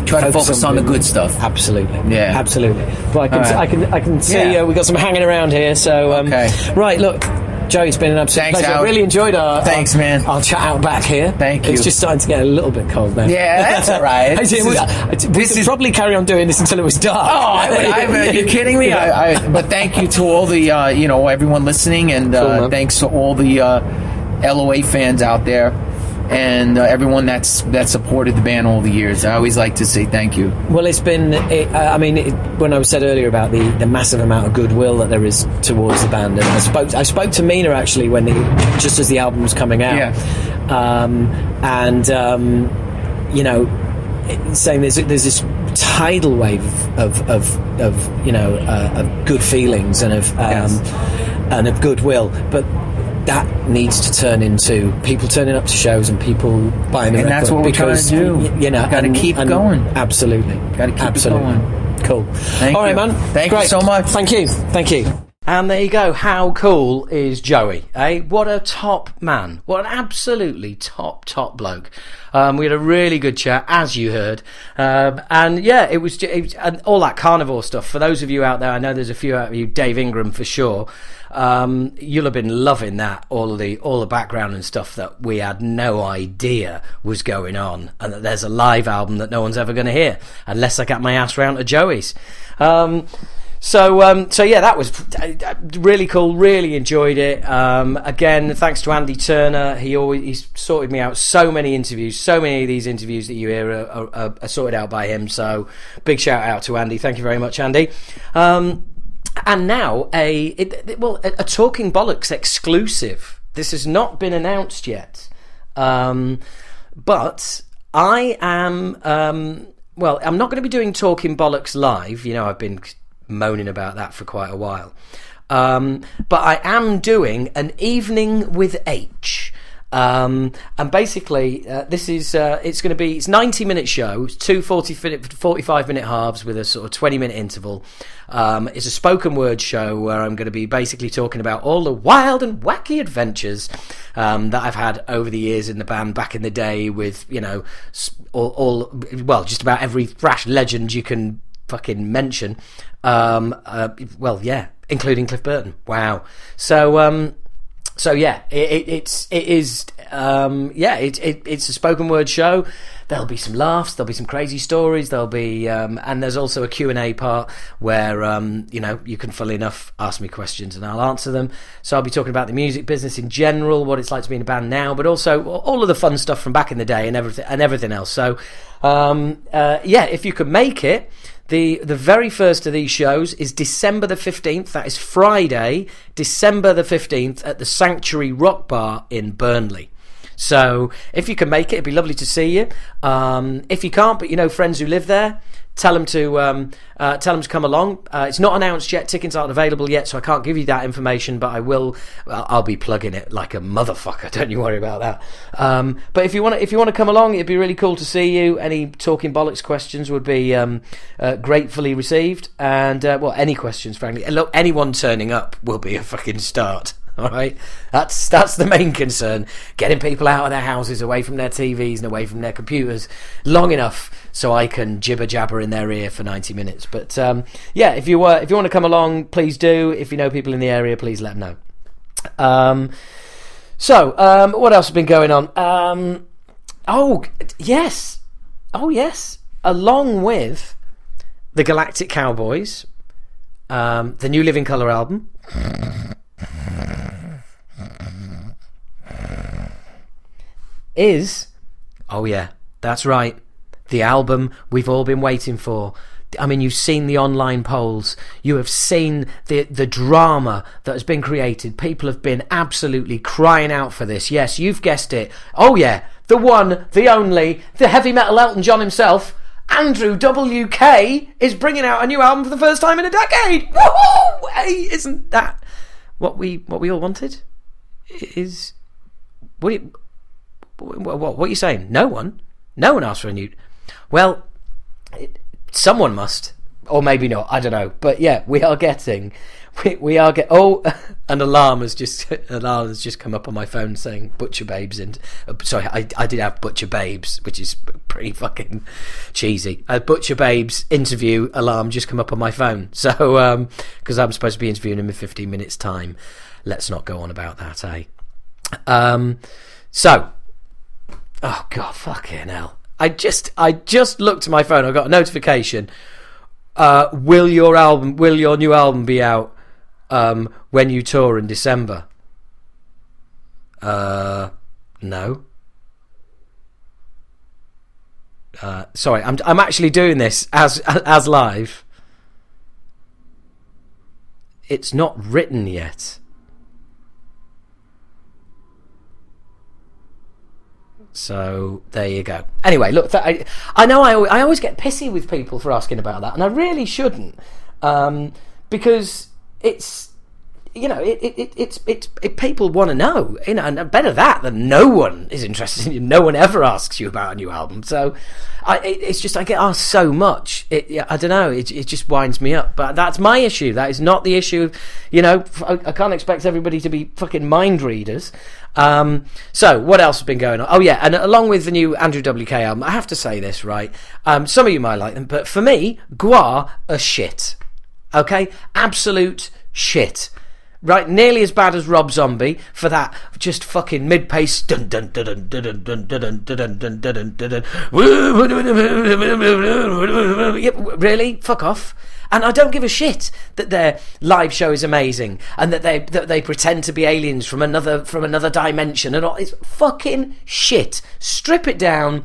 Try to focus on the good stuff. Absolutely, Yeah. absolutely. Well, I can, right. I can, I can see Yeah. uh, we've got some hanging around here. So, um, Okay. right, look. Joe, it's been an absolute Thanks, pleasure. I really enjoyed our Thanks, our, man. Our chat out back here. Thank you. It's just starting to get a little bit cold now. Yeah, that's all right. I This we, is- we this is- probably carry on doing this until it was dark. Oh, I I are you kidding me? I, I, but thank you to all the, uh, you know, everyone listening, and uh, man. thanks to all the uh, LOA fans out there, and uh, everyone that's that supported the band all the years. I always like to say thank you. Well, it's been. It, uh, I mean, it, when I was said earlier about the, the massive amount of goodwill that there is towards the band, and I spoke. I spoke to Mina actually when the, just as the album was coming out, Yeah. um, and um, you know, saying there's there's this tidal wave of of, of you know uh, of good feelings and of um, Yes. and of goodwill, but. That needs to turn into people turning up to shows and people buying the And that's what we're trying to do. y- You know, Gotta keep and- going. Absolutely. Gotta keep it Absolutely. going. Cool. Thank All right, you. man. Thank you Great. so much. Thank you. Thank you. And there you go. How cool is Joey? Eh? What a top man. What an absolutely top, top bloke. Um, we had a really good chat, as you heard. Um, and yeah, it was, it was and all that carnivore stuff. For those of you out there, I know there's a few out of you, Dave Ingram for sure. um, you'll have been loving that all the all the background and stuff that we had no idea was going on, and that there's a live album that no one's ever going to hear unless I get my ass round to Joey's. Um, so, um, so yeah, that was really cool. Really enjoyed it. Um, again, thanks to Andy Turner. He always he's sorted me out so many interviews. So many of these interviews that you hear are, are, are sorted out by him. So, big shout out to Andy. Thank you very much, Andy. Um, and now a it, it, well a, a, talking bollocks exclusive. This has not been announced yet, um, but I am. Um, well, I'm not going to be doing talking bollocks live. You know, I've been moaning about that for quite a while. Um, but I am doing an evening with H. Um, and basically, uh, this is uh, it's going to be it's 90 minute show, two 40 minute, 45 minute halves with a sort of 20 minute interval. Um, it's a spoken word show where I'm going to be basically talking about all the wild and wacky adventures um, that I've had over the years in the band back in the day with you know all, all well just about every thrash legend you can fucking mention. Um, uh, well, yeah, including Cliff Burton. Wow. So, um, so yeah, it, it, it's it is um, yeah, it, it, it's a spoken word show. There'll be some laughs, there'll be some crazy stories, there'll be um, and there's also a Q and A part where um, you know you can, fully enough, ask me questions and I'll answer them. So I'll be talking about the music business in general, what it's like to be in a band now, but also all of the fun stuff from back in the day and everything and everything else. So um, uh, yeah, if you could make it the the very first of these shows is December the 15th. That is Friday, December the 15th at the Sanctuary Rock Bar in Burnley. So if you can make it, it'd be lovely to see you. Um, if you can't, but you know friends who live there, tell them to um, uh, tell them to come along. Uh, it's not announced yet; tickets aren't available yet, so I can't give you that information. But I will. I'll be plugging it like a motherfucker. Don't you worry about that. Um, but if you want, if you want to come along, it'd be really cool to see you. Any talking bollocks questions would be um, uh, gratefully received, and uh, well, any questions, frankly. Look, anyone turning up will be a fucking start. All right, that's that's the main concern: getting people out of their houses, away from their TVs, and away from their computers, long enough so I can jibber jabber in their ear for ninety minutes. But um, yeah, if you uh, if you want to come along, please do. If you know people in the area, please let them know. Um, so um, what else has been going on? Um, oh yes, oh yes, along with the Galactic Cowboys, um, the new Living Colour album. Is, oh yeah, that's right, the album we've all been waiting for. I mean, you've seen the online polls. You have seen the the drama that has been created. People have been absolutely crying out for this. Yes, you've guessed it. Oh yeah, the one, the only, the heavy metal Elton John himself, Andrew WK, is bringing out a new album for the first time in a decade. Woohoo! Hey, isn't that what we what we all wanted? Is what? What, what, are you saying? No one? No one asked for a new. Well, it, someone must. Or maybe not. I don't know. But yeah, we are getting. We, we are get. Oh, an alarm has just an alarm has just come up on my phone saying "Butcher Babes" and uh, sorry, I, I did have Butcher Babes, which is pretty fucking cheesy. A Butcher Babes interview alarm just come up on my phone. So um because I'm supposed to be interviewing him in 15 minutes time, let's not go on about that, eh? Um, so Oh god, fucking hell! I just I just looked at my phone. I got a notification. Uh, will your album, will your new album be out um, when you tour in December? Uh, no. Uh, sorry, I'm I'm actually doing this as as live. It's not written yet. So there you go. Anyway, look, I, I know I, I always get pissy with people for asking about that, and I really shouldn't, um, because it's you know it, it, it's it's it, people want to know, you know, and better that than no one is interested in you. No one ever asks you about a new album. So I, it, it's just I get asked so much. It, I don't know. It, it just winds me up. But that's my issue. That is not the issue. You know, I, I can't expect everybody to be fucking mind readers. Um, so what else has been going on? Oh yeah, and along with the new Andrew WK album, I have to say this right. Um, some of you might like them, but for me, Gwar are shit. Okay, absolute shit. right? Nearly as bad as Rob Zombie for that just fucking mid pace dun dun dun dun dun dun dun dun dun dun dun dun dun Really? Fuck off. And I don't give a shit that their live show is amazing and that they that they pretend to be aliens from another from another dimension and all. It's fucking shit. Strip it down.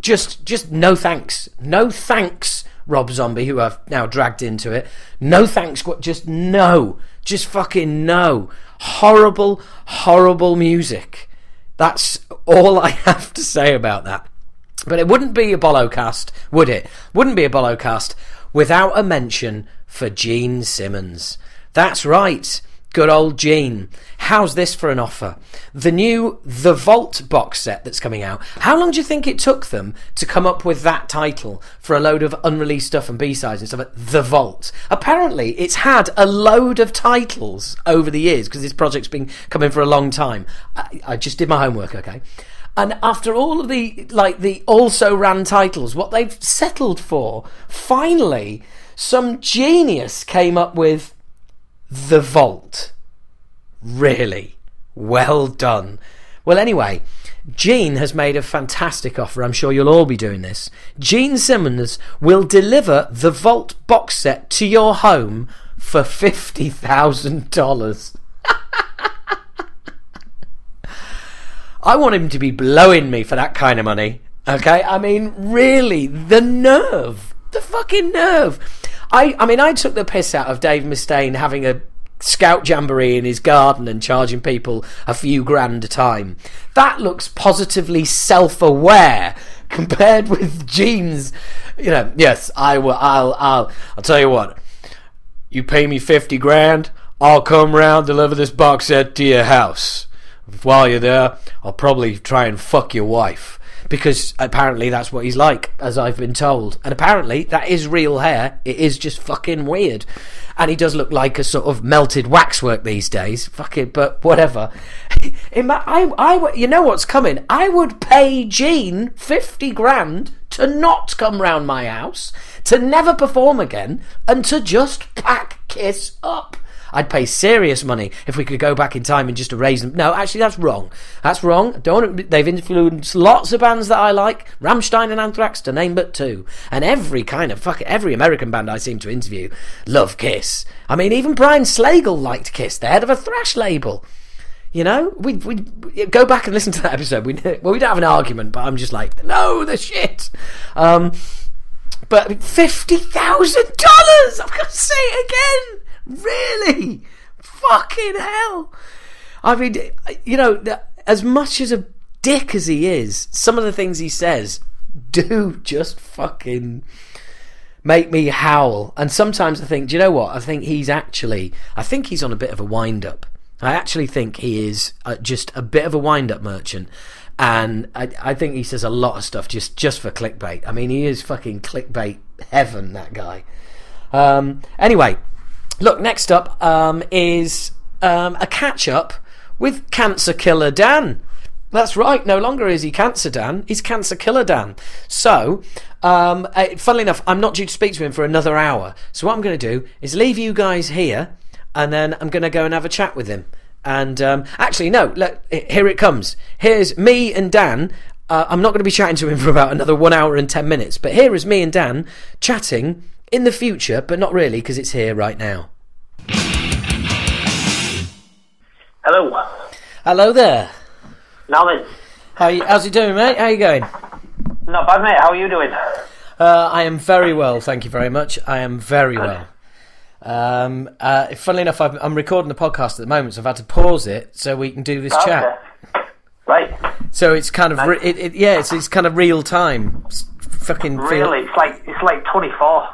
Just just no thanks. No thanks, Rob Zombie, who I've now dragged into it. No thanks. Just no. Just fucking no. Horrible, horrible music. That's all I have to say about that. But it wouldn't be a Bolocast, would it? Wouldn't be a Bolocast without a mention for Gene Simmons. That's right. Good old Gene. How's this for an offer? The new The Vault box set that's coming out. How long do you think it took them to come up with that title for a load of unreleased stuff and B-sides and stuff The Vault? Apparently, it's had a load of titles over the years because this project's been coming for a long time. I, I just did my homework, okay? And after all of the like the also ran titles, what they've settled for, finally, some genius came up with the Vault. Really? Well done. Well, anyway, Gene has made a fantastic offer. I'm sure you'll all be doing this. Gene Simmons will deliver the Vault box set to your home for $50,000. I want him to be blowing me for that kind of money. Okay? I mean, really, the nerve. The fucking nerve. I, I mean, I took the piss out of Dave Mustaine having a scout jamboree in his garden and charging people a few grand a time. That looks positively self-aware compared with Gene's. You know, yes, I will. I'll. I'll. I'll tell you what. You pay me fifty grand, I'll come round deliver this box set to your house. While you're there, I'll probably try and fuck your wife because apparently that's what he's like, as I've been told. And apparently that is real hair. It is just fucking weird. And he does look like a sort of melted waxwork these days. Fucking, but whatever. My, I, I, you know what's coming? I would pay Gene 50 grand to not come round my house, to never perform again, and to just pack Kiss up. I'd pay serious money if we could go back in time and just erase them. No, actually, that's wrong. That's wrong. Don't. They've influenced lots of bands that I like, Rammstein and Anthrax, to name but two, and every kind of fuck every American band I seem to interview love Kiss. I mean, even Brian Slagel liked Kiss, the head of a thrash label. You know, we we go back and listen to that episode. We well, we don't have an argument, but I'm just like, no, the shit. Um, but fifty thousand dollars. I'm gonna say it again. Really? Fucking hell. I mean, you know, as much as a dick as he is, some of the things he says do just fucking make me howl. And sometimes I think, do you know what? I think he's actually, I think he's on a bit of a wind up. I actually think he is uh, just a bit of a wind up merchant. And I, I think he says a lot of stuff just, just for clickbait. I mean, he is fucking clickbait heaven, that guy. Um, anyway, Look, next up um, is um, a catch up with Cancer Killer Dan. That's right. No longer is he Cancer Dan. He's Cancer Killer Dan. So, um, uh, funnily enough, I'm not due to speak to him for another hour. So what I'm going to do is leave you guys here, and then I'm going to go and have a chat with him. And um, actually, no. Look, here it comes. Here's me and Dan. Uh, I'm not going to be chatting to him for about another one hour and ten minutes. But here is me and Dan chatting in the future, but not really because it's here right now. Hello. Hello there. Norman. How you, how's it doing, mate? How you going? Not bad, mate. How are you doing? Uh, I am very well, thank you very much. I am very well. Um, uh, funnily enough, i am recording the podcast at the moment, so I've had to pause it so we can do this okay. chat. Right. So it's kind of re- it, it, yeah, it's, it's kind of real time. It's fucking really, feel- it's like it's like 24.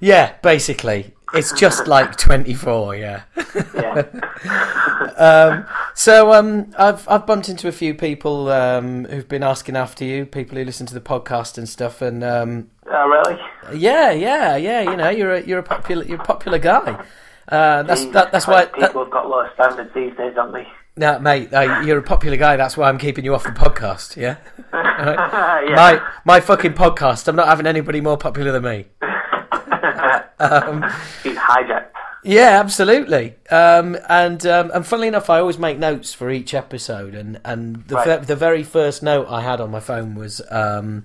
Yeah, basically. It's just like 24, yeah. yeah. um, so um, I've I've bumped into a few people um, who've been asking after you, people who listen to the podcast and stuff, and um, oh really? Yeah, yeah, yeah. You know, you're a you're a popular you're a popular guy. Uh, that's that, that's why people that, have got low standards these days, haven't they? No, mate, uh, you're a popular guy. That's why I'm keeping you off the podcast. Yeah, right? yeah. my my fucking podcast. I'm not having anybody more popular than me. Um, hijacked. Yeah, absolutely. Um, and um, and funnily enough, I always make notes for each episode, and and the Right. the very first note I had on my phone was. Um,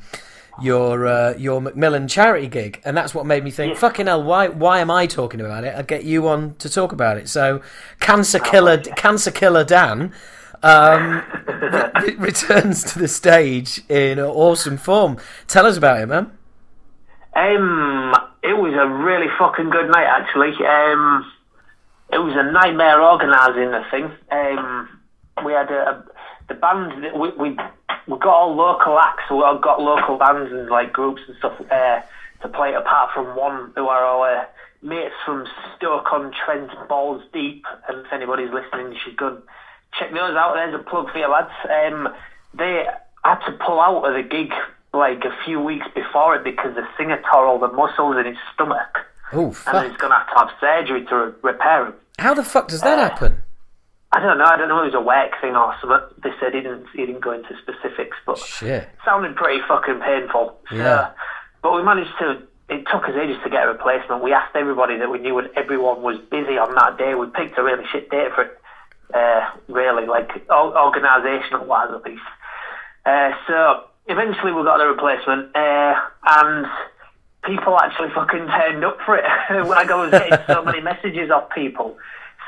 your uh, your Macmillan charity gig, and that's what made me think, Yeah. fucking hell, why why am I talking about it? I'd get you on to talk about it. So, cancer killer, yeah. cancer killer Dan, um, re- returns to the stage in awesome form. Tell us about it, man. Um, it was a really fucking good night, actually. Um, it was a nightmare organising the thing. Um, we had a, a the band we, we we got all local acts. so We all got local bands and like groups and stuff uh, to play. Apart from one who are our mates from Stoke on Trent, Balls Deep. And if anybody's listening, you should go check those out. There's a plug for you lads. Um, they had to pull out of the gig like a few weeks before it because the singer tore all the muscles in his stomach. Oh And fuck! he's going to have to have surgery to re- repair him. How the fuck does that happen? I don't know. I don't know if it was a work thing or something. They said he didn't. He didn't go into specifics, but Shit. sounded pretty fucking painful. So, Yeah. But we managed to. It took us ages to get a replacement. We asked everybody that we knew, and everyone was busy on that day. We picked a really shit date for it. Uh, really, like organisational wise, at least. Uh, so eventually, we got the replacement, uh, and people actually fucking turned up for it. like I was getting so many messages off people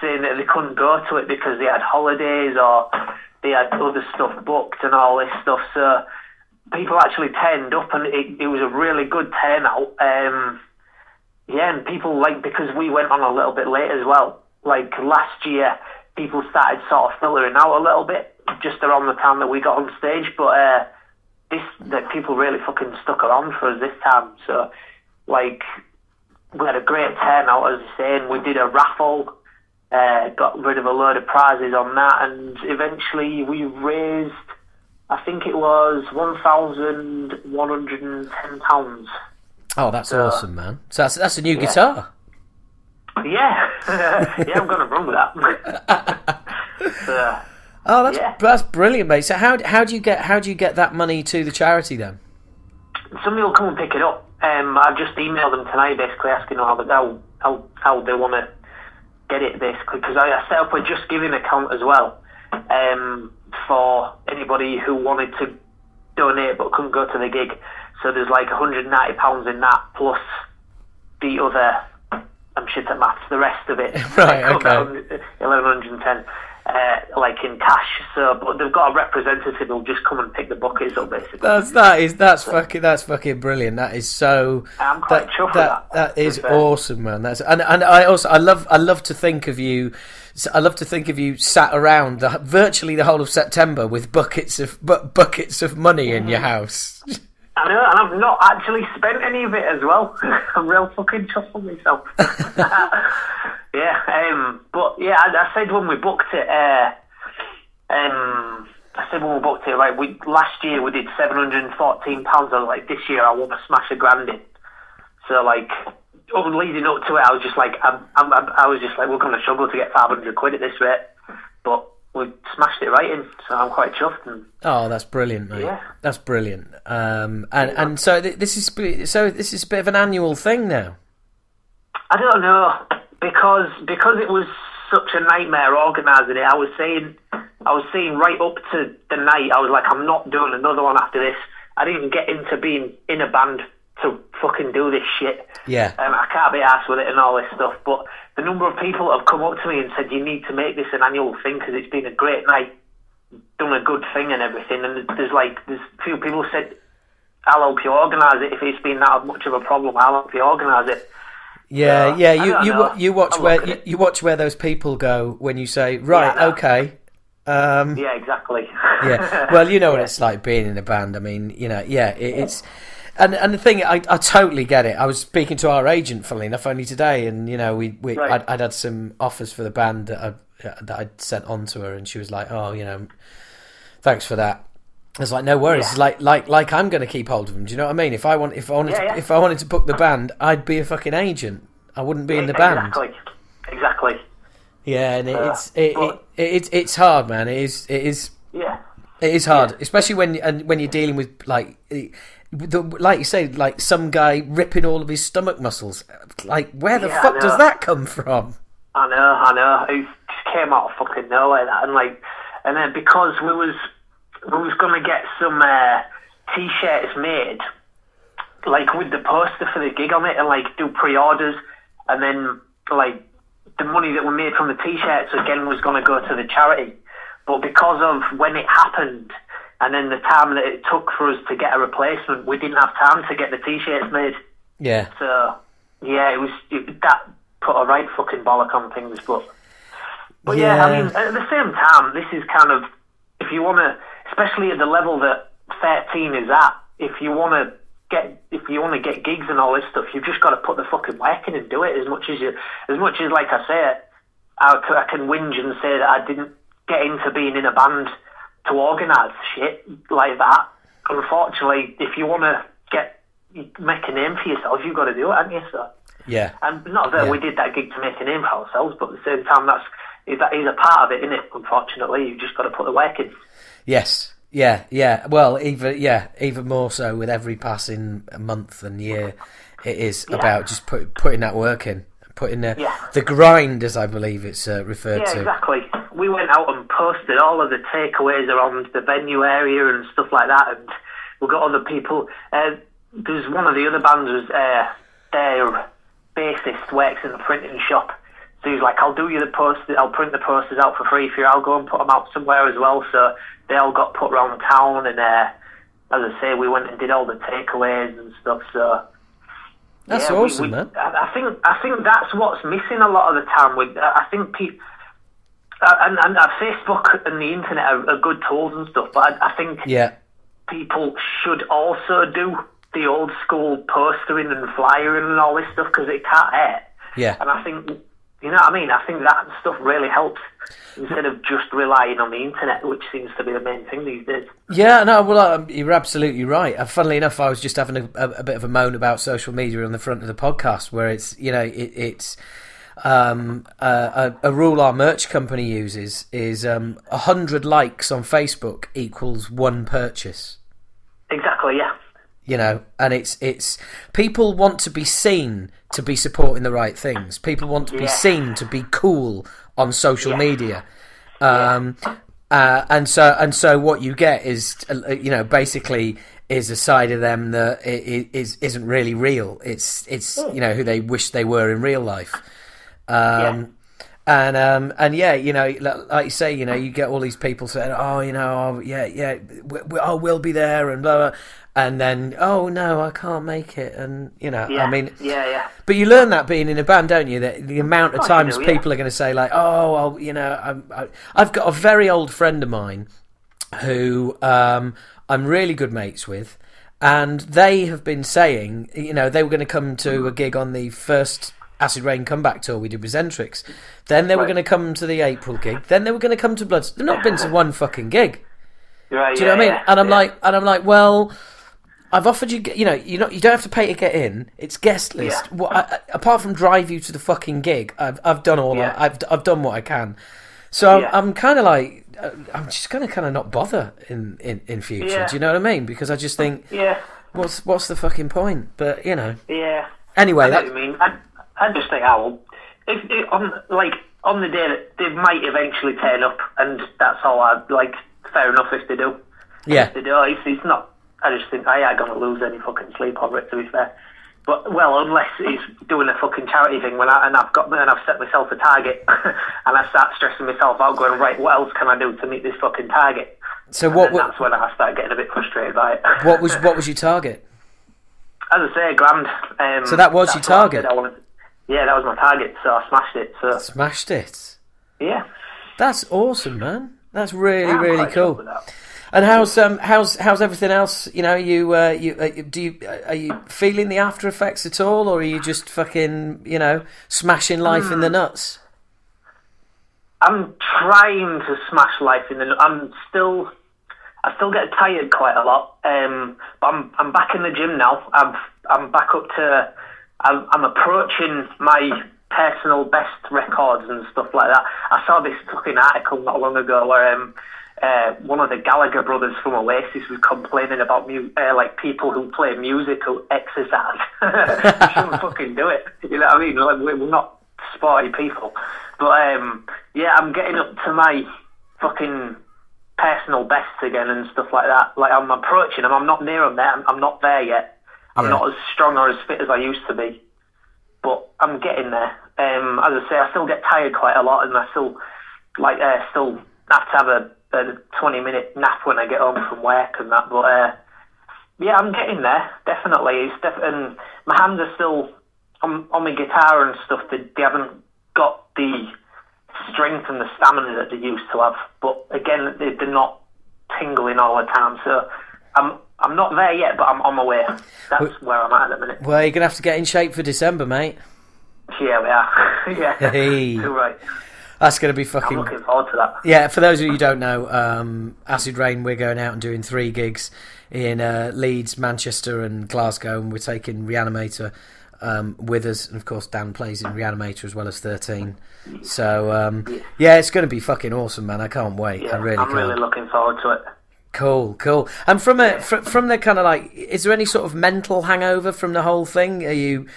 saying that they couldn't go to it because they had holidays or they had other stuff booked and all this stuff. So people actually turned up, and it, it was a really good turnout. Um, yeah, and people like because we went on a little bit late as well. Like last year, people started sort of filtering out a little bit just around the time that we got on stage, but uh, this that people really fucking stuck around for us this time. So, like, we had a great turnout, as I say, and we did a raffle. Uh, got rid of a load of prizes on that, and eventually we raised, I think it was one thousand one hundred and ten pounds. Oh, that's awesome, man. So that's that's a new guitar. Yeah, yeah, I'm gonna run with that. so, Oh, that's Yeah. that's brilliant, mate. So how how do you get how do you get that money to the charity then? somebody will come and pick it up. Um, I've just emailed them tonight, basically asking how how how, how they want to get it, basically, because I, I set up a Just Giving account as well um, for anybody who wanted to donate but couldn't go to the gig. So there's like 190 pounds in that plus the other. I'm shit at maths. The rest of it, Right, okay. 1110, uh, like in cash. So, but they've got a representative who'll just come and pick the buckets up, basically. That's that is that's fucking that's fucking brilliant. That is so. I'm quite chuffed with that, that, that is to be fair. awesome, man. That's and and I also I love I love to think of you. I love to think of you sat around the, virtually the whole of September with buckets of bu- buckets of money in Mm-hmm. your house. I know, and I've not actually spent any of it as well. I'm real fucking chuffed with myself. yeah, um, but yeah, I, I said when we booked it, uh, um, I said when we booked it, like we last year we did seven hundred and fourteen pounds. I was like, this year I want to smash a grand in. So like, leading up to it, I was just like, I'm, I'm, I'm- I was just like, we're going to struggle to get five hundred quid at this rate, but we smashed it right in. So I'm quite chuffed. And Oh, that's brilliant, mate. Yeah. That's brilliant. Um, and and so th- this is so this is a bit of an annual thing now. I don't know because because it was such a nightmare organising it. I was saying I was saying right up to the night. I was like, I'm not doing another one after this. I didn't get into being in a band to fucking do this shit. Yeah. Um, I can't be asked with it and all this stuff. But the number of people that have come up to me and said you need to make this an annual thing because it's been a great night, done a good thing and everything. And there's like there's a few people said. I'll help you organise it if it's been that much of a problem. I'll help you organise it. Yeah, Yeah, yeah. You you know. you watch I'll where you, you watch where those people go when you say right, know. okay. Um, Yeah, exactly. yeah. Well, you know what it's like being in a band. I mean, you know, yeah, it, it's. And and the thing, I, I totally get it. I was speaking to our agent, funnily enough, only today, and you know, we, we Right. I'd, I'd had some offers for the band that I'd, that I'd sent on to her, and she was like, "Oh, you know, thanks for that." I was like, "No worries." Yeah. Like like like I'm going to keep hold of them. Do you know what I mean? If I want if I wanted Yeah, to, if I wanted to book the band, I'd be a fucking agent. I wouldn't be in the band. Exactly. Exactly. Yeah, and Uh, it's it, it, it, it's hard, man. It is it is Yeah. it is hard, Yeah. especially when and when you're dealing with like the, like you say, like some guy ripping all of his stomach muscles. Like, where the Yeah, fuck does that come from? I know, I know. It just came out of fucking nowhere, that. And, like, and then because we was, we was going to get some uh, t-shirts made, like, with the poster for the gig on it, and, like, do pre-orders, and then, like, the money that we made from the t-shirts, again, was going to go to the charity. But because of when it happened, and then the time that it took for us to get a replacement, we didn't have time to get the t-shirts made. Yeah. So yeah, it was it, that put a right fucking bollock on things. But but yeah. Yeah. I mean, at the same time, this is kind of if you want to, especially at the level that thirteen is at, if you want to get if you want to get gigs and all this stuff, you've just got to put the fucking work in and do it as much as you as much as like I say, I can whinge and say that I didn't get into being in a band to organise shit like that. Unfortunately, if you want to get make a name for yourself, you've got to do it, haven't you? So, Yeah. and not that Yeah. we did that gig to make a name for ourselves, but at the same time, that's that is a part of it, isn't it? Unfortunately, you've just got to put the work in. Yes. Yeah. Yeah. Well, even yeah, even more so with every passing month and year, it is about just put, putting that work in, putting the Yeah. the grind, as I believe it's uh, referred to. Yeah, to. exactly. We went out and posted all of the takeaways around the venue area and stuff like that, and we got other people. Uh, there's one of the other bands was uh, their bassist works in a printing shop, so he's like, "I'll do you the post. I'll print the posters out for free for you. I'll go and put them out somewhere as well." So they all got put around town, and uh, as I say, we went and did all the takeaways and stuff. So That's yeah, awesome, we- man. I, I think I think that's what's missing a lot of the time. With I think people. And, and uh, Facebook and the internet are, are good tools and stuff, but I, I think Yeah. people should also do the old school postering and flyering and all this stuff because it can't hurt. Yeah. And I think, you know what I mean? I think that stuff really helps instead of just relying on the internet, which seems to be the main thing these days. Yeah, no, well, you're absolutely right. Uh, funnily enough, I was just having a, a, a bit of a moan about social media on the front of the podcast, where it's you know it, it's um, uh, a, a rule our merch company uses is um, a hundred likes on Facebook equals one purchase. Exactly, yeah. You know, and it's it's people want to be seen to be supporting the right things. People want to be seen to be cool on social Yeah. media. Um, uh, and so and so what you get is uh, you know basically is a side of them that is isn't really real. It's it's you know who they wish they were in real life. Um, And um, and yeah, you know, like you say, you know, you get all these people saying, "Oh, you know, oh, yeah, yeah, we, we, oh, we'll be there," and blah, blah, and then, "Oh no, I can't make it," and you know, Yeah. I mean, yeah, yeah. but you learn that being in a band, don't you? That the amount of you times do, yeah. people are going to say like, "Oh, well, you know, I'm, I, I've got a very old friend of mine who um, I'm really good mates with, and they have been saying, you know, they were going to come to a gig on the first Acid Reign comeback tour we did with Xentrix. Then they were going to come to the April gig. Then they were going to come to Bloods. They've not been to one fucking gig. Right, Do you know what I mean? yeah, And I'm yeah. like, and I'm like, well, I've offered you, you know, you not, you don't have to pay to get in. It's guest list. Yeah. What, I, apart from drive you to the fucking gig, I've I've done all. Yeah. I, I've I've done what I can. So I'm, Yeah. I'm kind of like, uh, I'm just going to kind of not bother in, in in future. Yeah. Do you know what I mean? Because I just think, yeah, what's what's the fucking point? But you know, yeah. anyway, I that, mean. I, I just think, I will. If, if on like on the day that they might eventually turn up, and that's all. I like. Fair enough if they do. yeah, If they do, it's, it's not. I just think I ain't gonna lose any fucking sleep over it. To be fair, but well, unless he's doing a fucking charity thing when I and I've got and I've set myself a target, and I start stressing myself out, going right, what else can I do to meet this fucking target? So And what that's when I start getting a bit frustrated by it. what was what was your target? As I say, grand. Um, So that was your I target? I wanted- yeah, that was my target, so I smashed it. So Smashed it. yeah, That's awesome, man. That's really I'm really quite chuffed cool. with that. And how's um how's how's everything else? You know, you uh, you uh, do you uh, are you feeling the after effects at all, or are you just fucking you know smashing life in the Hmm. nuts? I'm trying to smash life in the. I'm still, I still get tired quite a lot. Um, but I'm I'm back in the gym now. I'm I'm back up to. I'm, I'm approaching my personal best records and stuff like that. I saw this fucking article not long ago where um, uh, one of the Gallagher brothers from Oasis was complaining about mu- uh, like people who play music who exercise. you shouldn't fucking do it. You know what I mean? Like, we're not sporty people. But um, yeah, I'm getting up to my fucking personal bests again and stuff like that. Like I'm approaching them. I'm not near them there. I'm, I'm not there yet. I'm Yeah. not as strong or as fit as I used to be. But I'm getting there. Um, as I say, I still get tired quite a lot, and I still like uh, still have to have a, a 20 minute nap when I get home from work and that. But uh, yeah, I'm getting there. Definitely, it's def- and my hands are still on, on my guitar and stuff. They, they haven't got the strength and the stamina that they used to have. But again, they, they're not tingling all the time. So I'm I'm not there yet, but I'm on my way. That's where I'm at at the minute. Well, you're gonna have to get in shape for December, mate. Yeah, we are. yeah, Hey. you're right. That's gonna be fucking. I'm looking forward to that. Yeah, for those of you who don't know, um, Acid Reign, we're going out and doing three gigs in uh, Leeds, Manchester, and Glasgow, and we're taking Reanimator um, with us, and of course Dan plays in Reanimator as well as Thirteen. So um, yeah, it's going to be fucking awesome, man. I can't wait. Yeah, I really I'm can't. really looking forward to it. Cool, cool. And from a fr- from the kind of like, is there any sort of mental hangover from the whole thing? Are you,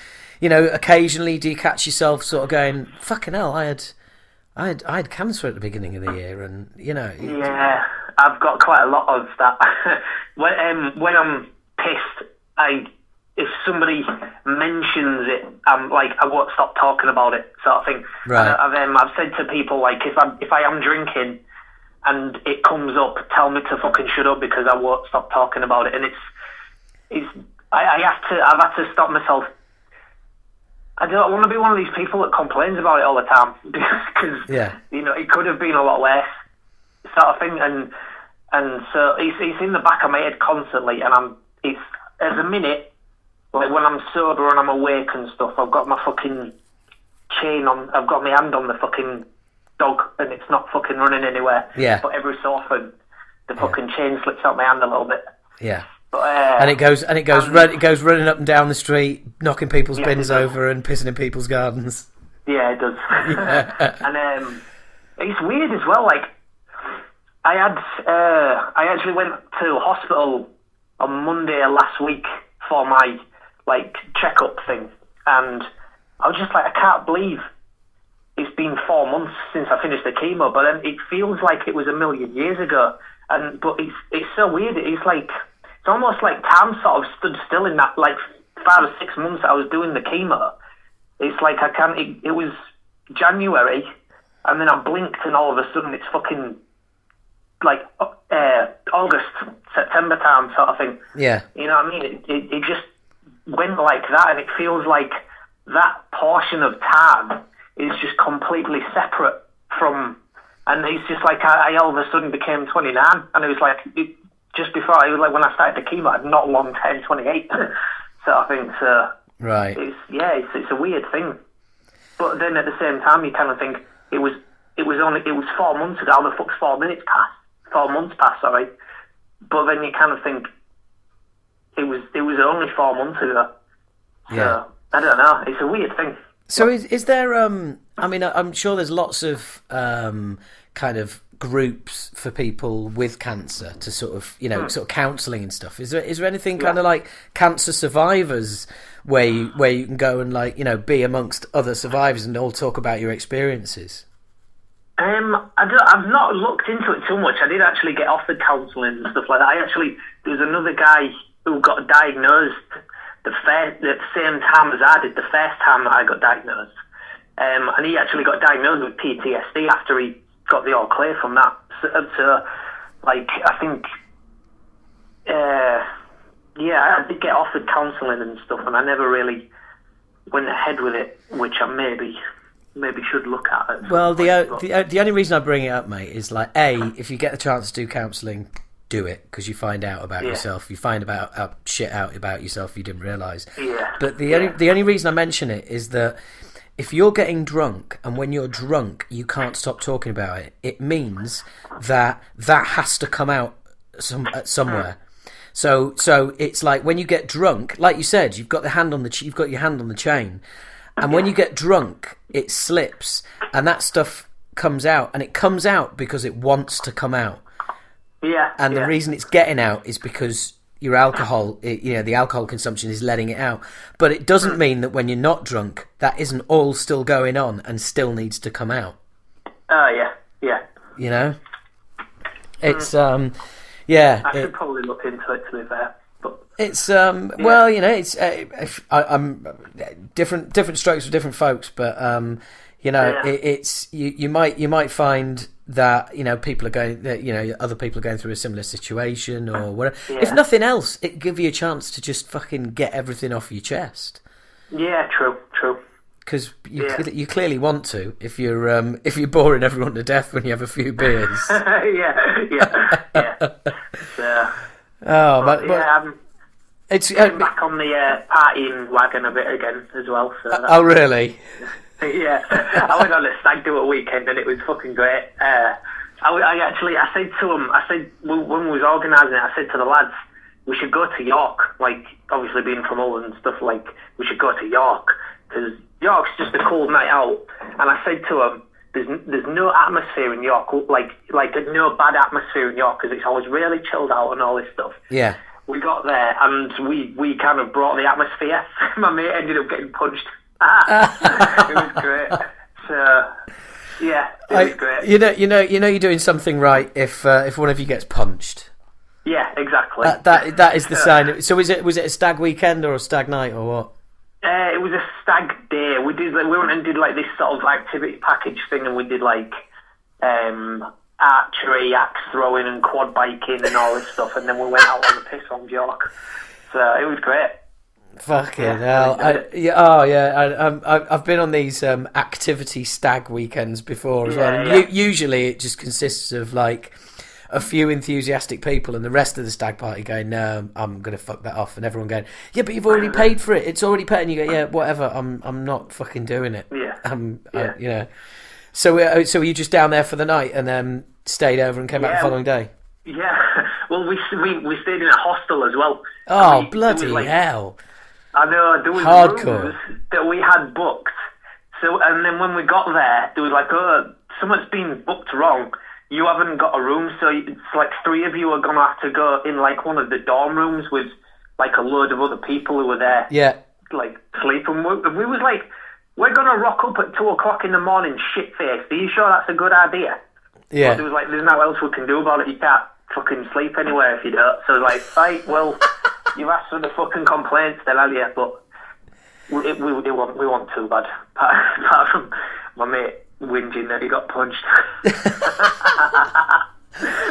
you know, occasionally do you catch yourself sort of going, "Fucking hell, I had, I had, I had cancer at the beginning of the year," and you know, Yeah, I've got quite a lot of that. when um, when I'm pissed, I if somebody mentions it, I'm like I won't stop talking about it, sort of thing. Right. And I've um, I've said to people like if I if I am drinking and it comes up, tell me to fucking shut up because I won't stop talking about it. And it's it's I, I have to I've had to stop myself. I don't want to be one of these people that complains about it all the time because Yeah. you know it could have been a lot worse sort of thing, and and so it's it's in the back of my head constantly, and I'm it's as a minute like when I'm sober and I'm awake and stuff, I've got my fucking chain on, I've got my hand on the fucking dog, and it's not fucking running anywhere. Yeah. But every so often, the fucking chain slips out my hand a little bit. yeah. But uh, And it goes and it goes Um, run, it goes running up and down the street, knocking people's Yeah, bins over and pissing in people's gardens. Yeah, it does. and um, it's weird as well. Like, I had, uh, I actually went to hospital on Monday last week for my like checkup thing, and I was just like, I can't believe it's been four months since I finished the chemo, but then it feels like it was a million years ago. And but it's it's so weird. It's like it's almost like time sort of stood still in that like five or six months I was doing the chemo. It's like I can't. It, it was January, and then I blinked, and all of a sudden it's fucking like uh, August, September time sort of thing. Yeah. You know what I mean? It, it, it just went like that, and it feels like that portion of time is just completely separate from. And it's just like I, I all of a sudden became 29, and it was like it, just before I was like when I started the chemo, I'd not long turned 28, sort of thing. So Right. it's yeah, it's it's a weird thing. But then at the same time, you kind of think it was it was only it was four months ago. How the fuck's four minutes past? Four months past, sorry. But then you kind of think it was it was only four months ago. So, Yeah. I don't know. It's a weird thing. So is is there um I mean I'm sure there's lots of um kind of groups for people with cancer to sort of you know sort of counselling and stuff. Is there is there anything kind of like cancer survivors where you where you can go and like you know be amongst other survivors and all talk about your experiences? Um, I don't, I've not looked into it too much. I did actually get offered counselling and stuff like that. I actually there was another guy who got diagnosed the first, the same time as I did, the first time that I got diagnosed, um, and he actually got diagnosed with PTSD after he got the all clear from that. So, so like I think, uh, yeah, I did get offered counselling and stuff, and I never really went ahead with it, which I maybe maybe should look at. some Well, the, uh, the uh, the only reason I bring it up, mate, is like a if you get the chance to do counselling, do it because you find out about Yeah. yourself. You find about uh, shit out about yourself you didn't realise. Yeah. But the Yeah. only the only reason I mention it is that if you're getting drunk and when you're drunk you can't stop talking about it, it means that that has to come out some uh, somewhere. So so it's like when you get drunk, like you said, you've got the hand on the ch- you've got your hand on the chain, and when you get drunk, it slips, and that stuff comes out, and it comes out because it wants to come out, Yeah. and yeah. the reason it's getting out is because your alcohol, it, you know, the alcohol consumption is letting it out. But it doesn't mean that when you're not drunk, that isn't all still going on and still needs to come out. Oh yeah, yeah. You know, it's um, yeah. I should it- probably look into it to be fair. But It's um well, you know, it's uh, if, I, I'm different different strokes for different folks, but um, you know, Yeah. it, it's you, you might you might find that you know people are going that you know other people are going through a similar situation or whatever. If nothing else, it give you a chance to just fucking get everything off your chest yeah, true, true. because you Yeah. you clearly want to if you're um if you're boring everyone to death when you have a few beers. yeah, yeah, yeah. So, oh, but, but yeah, I'm it's uh, back on the uh, partying wagon a bit again as well. So that's oh really? yeah, I went on a stag do a weekend and it was fucking great. Uh, I, I actually, I said to him, I said when when we was organising it, I said to the lads, we should go to York. Like, obviously being from Hull and stuff, like we should go to York because York's just a cool night out. And I said to him, there's n- there's no atmosphere in York, like like no bad atmosphere in York because it's always really chilled out and all this stuff. Yeah. We got there and we, we kind of brought the atmosphere. My mate ended up getting punched. it was great. So, yeah, it was great. you know, you know, you know, you're doing something right if uh, if one of you gets punched. Yeah, exactly. That that that is the sign. So is it was it a stag weekend or a stag night or what? Uh, it was a stag day. We did like, we went and did like this sort of activity package thing, and we did like um, archery, axe throwing, and quad biking, and all this stuff. And then we went out on the piss on York. So it was great. Fucking Yeah, hell! I I, yeah, oh yeah, I, I, I've been on these um, activity stag weekends before as well. Yeah, And yeah. usually it just consists of like a few enthusiastic people and the rest of the stag party going, "No, I'm going to fuck that off," and everyone going, "Yeah, but you've already paid for it. It's already paid." And you go, "Yeah, whatever. I'm I'm not fucking doing it." Yeah. Um, I- Yeah. you know. So uh, so were you just down there for the night and then stayed over and came back the following day? Yeah. Well, we we we stayed in a hostel as well. Oh we- bloody like, hell! I know there was Hardcore. rooms that we had booked. So and then when we got there, there was like, oh, someone's been booked wrong. You haven't got a room, so it's like three of you are gonna have to go in like one of the dorm rooms with like a load of other people who were there, Yeah, like sleeping. We, and we was like, we're gonna rock up at two o'clock in the morning, shit faced. Are you sure that's a good idea? But yeah. there was like, there's nothing else we can do about it. You can't fucking sleep anywhere if you don't. So like, right, well, you've asked for the fucking complaints then, have you? But we, we, it wasn't, we weren't too bad. Apart, apart from my mate whinging that he got punched.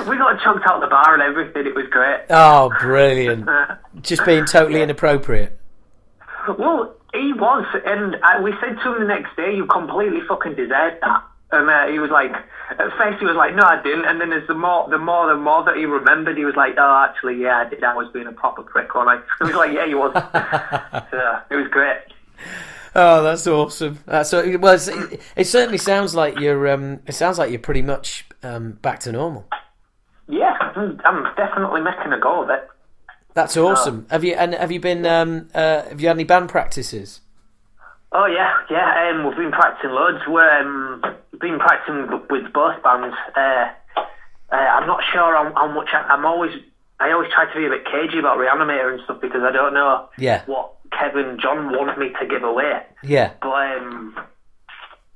we got chunked out the bar and everything. It was great. Oh, brilliant! Just being totally inappropriate. Well, he was, and I, we said to him the next day, "You completely fucking deserved that." And uh, he was like, at first he was like, "No, I didn't." And then as the more, the more, the more that he remembered, he was like, "Oh, actually, yeah, I did. I was being a proper prick." When I, he was like, "Yeah, you was." so, it was great. Oh, that's awesome. That's so- well. It's, it, it certainly sounds like you're. Um, it sounds like you're pretty much um, back to normal. Yeah, I'm definitely making a go of it. That's awesome. Have you and have you been? Um, uh, have you had any band practices? Oh yeah, yeah. Um, we've been practicing loads. We're um, been practicing with both bands. Uh, uh, I'm not sure how, how much. I, I'm always. I always try to be a bit cagey about Reanimator and stuff because I don't know Yeah. what Kevin John want me to give away. Yeah. But um,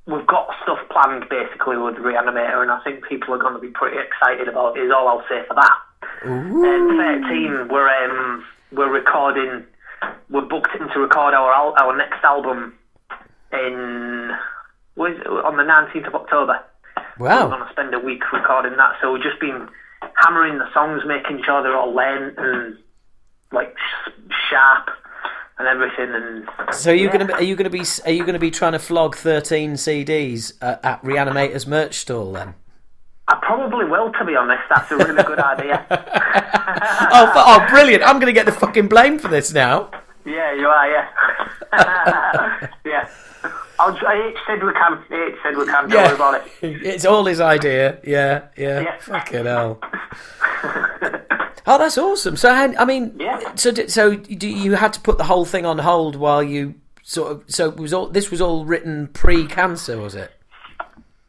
we've got stuff planned basically with Reanimator, and I think people are going to be pretty excited about it. Is all I'll say for that. Um, Thirteen, we're um, we're recording. We're booked in to record our al- our next album in was on the nineteenth of October. We're Wow. going to spend a week recording that, so we've just been hammering the songs, making sure they're all lent and like sh- sharp and everything. And So are you yeah. gonna be, are you gonna be are you gonna be trying to flog thirteen CDs at, at Reanimator's merch stall then? I probably will, to be honest. That's a really good idea. Oh, oh, brilliant! I'm gonna get the fucking blame for this now. Yeah, you are. Yeah. I'll, H said we can. H said we can. Don't worry about it. It's all his idea. Yeah, yeah. Yeah. Fucking hell. oh, that's awesome. So, I mean, Yeah. so so do you had to put the whole thing on hold while you sort of? So was all this was all written pre-cancer, was it?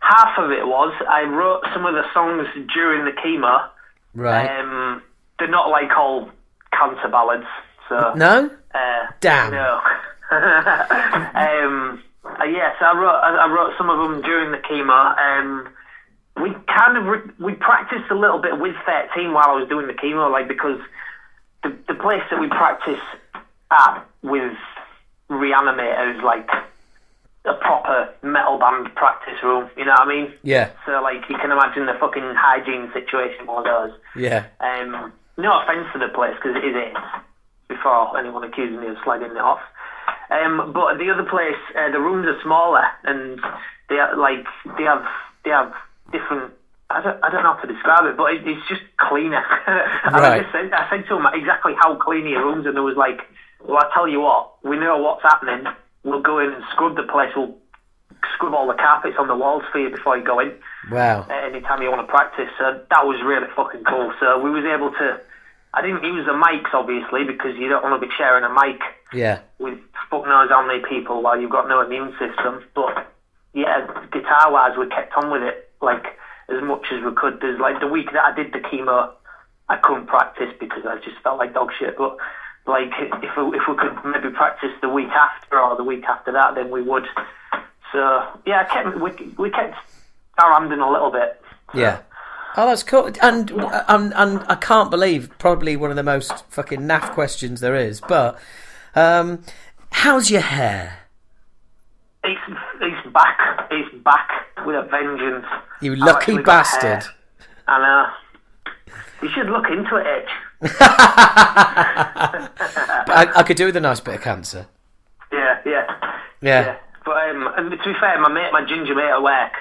Half of it was I wrote some of the songs during the chemo. Right. Um, they're not like all cancer ballads. So No? uh, Damn. no. um, uh, yes, I wrote I, I wrote some of them during the chemo. Um, we kind of re- we practiced a little bit with 13 while I was doing the chemo, like because the the place that we practice at with reanimators like a proper metal band practice room. You know what I mean? Yeah. So like you can imagine the fucking hygiene situation one of those. Yeah. Um, no offence to the place because it is it. Before anyone accuses me of slagging it off. Um, but the other place, uh, the rooms are smaller and they are like they have they have different. I don't, I don't know how to describe it, but it, it's just cleaner. and I just said, I said to him exactly how clean your rooms, and there was like, well, I tell you what, we know what's happening. We'll go in and scrub the place. We'll scrub all the carpets on the walls for you before you go in Wow. uh, anytime you want to practice. So that was really fucking cool. So we was able to. I didn't use the mics obviously because you don't want to be sharing a mic Yeah. with fuck knows how many people while you've got no immune system. But yeah, guitar wise, we kept on with it like as much as we could. There's like the week that I did the chemo, I couldn't practice because I just felt like dog shit. But like if we, if we could maybe practice the week after or the week after that, then we would. So yeah, I kept we we kept our hand in a little bit. Yeah. Oh, that's cool. And, and and I can't believe probably one of the most fucking naff questions there is. But um, how's your hair? It's it's back. It's back with a vengeance. You lucky actually got hair. bastard. And uh, you should look into it, Edge. I, I could do with a nice bit of cancer. Yeah, yeah, Yeah. yeah. But um, and to be fair, my mate, my ginger mate at work,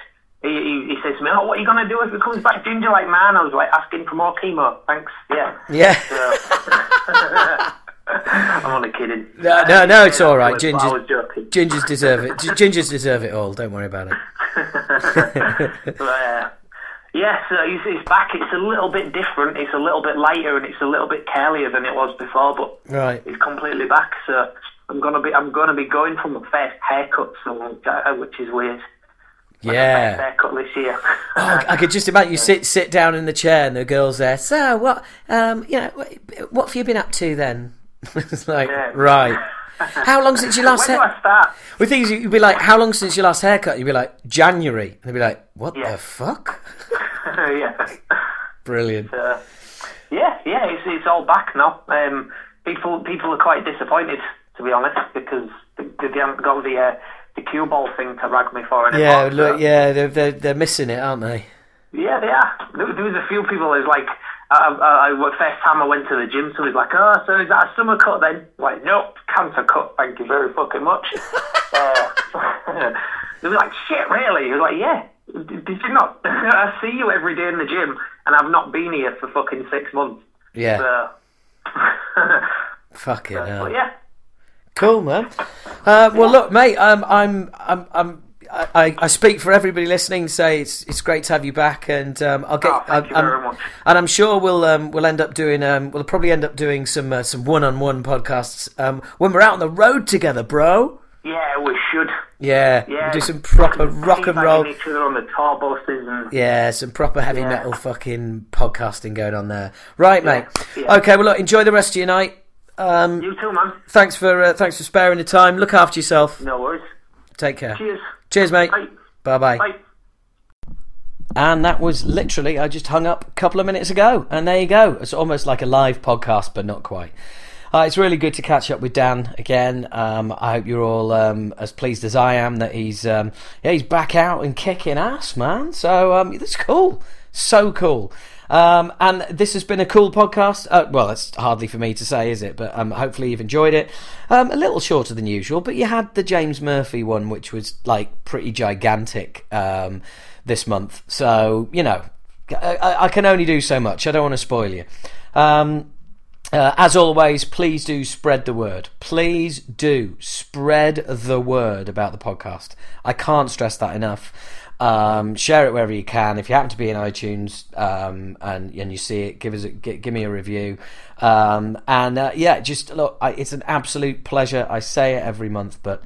he, he, he says to me, "Oh, what are you gonna do if it comes back ginger like man?" I was like, asking for more chemo. Thanks. Yeah. Yeah. So- I'm only kidding. No, no, no, it's all right. I was- Ginger- I was joking. Gingers deserve it. Gingers deserve it all. Don't worry about it. But, uh, yeah, so it's, it's back. It's a little bit different. It's a little bit lighter and it's a little bit curlier than it was before, but Right. it's completely back. So I'm gonna be I'm gonna be going from the first haircut, so uh, which is weird. Yeah. haircut this year. Oh, I could just imagine you sit sit down in the chair and the girl's there. So what? Um, you know, what have you been up to then? it's like Yeah. right. How long since your last When do hair? I start? Well, the thing is, you'd be like, "How long since your last haircut?" You'd be like, "January." And they'd be like, "What Yeah. the fuck?" yeah. Brilliant. Uh, yeah, yeah, it's it's all back now. Um, people people are quite disappointed, to be honest, because they, they haven't got the uh, the cue ball thing to rag me for anymore. Yeah, so- look, yeah, they're, they're they're missing it, aren't they? Yeah, they are. There, there was a few people who's like, I, I, first time I went to the gym, so he's like, oh, so is that a summer cut then? Like, nope, cancer cut, thank you very fucking much. uh, they were like, shit, really? He was like, yeah. Did you not? I see you every day in the gym, and I've not been here for fucking six months. Yeah. So, Fucking hell. but yeah, Cool, man. Uh, well, look, mate. Um, I'm, I'm, I'm, I, I speak for everybody listening. Say it's, it's great to have you back, and um, I'll get. Oh, thank I'm- you very much. And I'm sure we'll, um, we'll end up doing, um, we'll probably end up doing some, uh, some one-on-one podcasts um, when we're out on the road together, bro. yeah, we should. Yeah, Yeah, we'll do some proper rock and roll. each other on the tour buses and Yeah, some proper heavy Yeah. metal fucking podcasting going on there. Right, mate. yeah. Okay, well, look, enjoy the rest of your night. Um, you too, man. thanks for uh, thanks for sparing the time. Look after yourself. No worries. Take care. Cheers. Cheers, mate. Bye. Bye. And that was literally, I just hung up a couple of minutes ago. And there you go. It's almost like a live podcast, but not quite. Uh, it's really good to catch up with Dan again. Um, I hope you're all um, as pleased as I am that he's um, yeah he's back out and kicking ass, man. So um, that's cool, so cool. Um, and this has been a cool podcast. Uh, well, it's hardly for me to say, is it? But um, hopefully you've enjoyed it. Um, a little shorter than usual, but you had the James Murphy one, which was like pretty gigantic um, this month. So you know, I, I- I can only do so much. I don't want to spoil you. Um, uh, as always, please do spread the word. Please do spread the word about the podcast. I can't stress that enough. Um, share it wherever you can. If you happen to be in iTunes um, and and you see it, give us a, give me a review. Um, and uh, yeah, just look, I, it's an absolute pleasure. I say it every month, but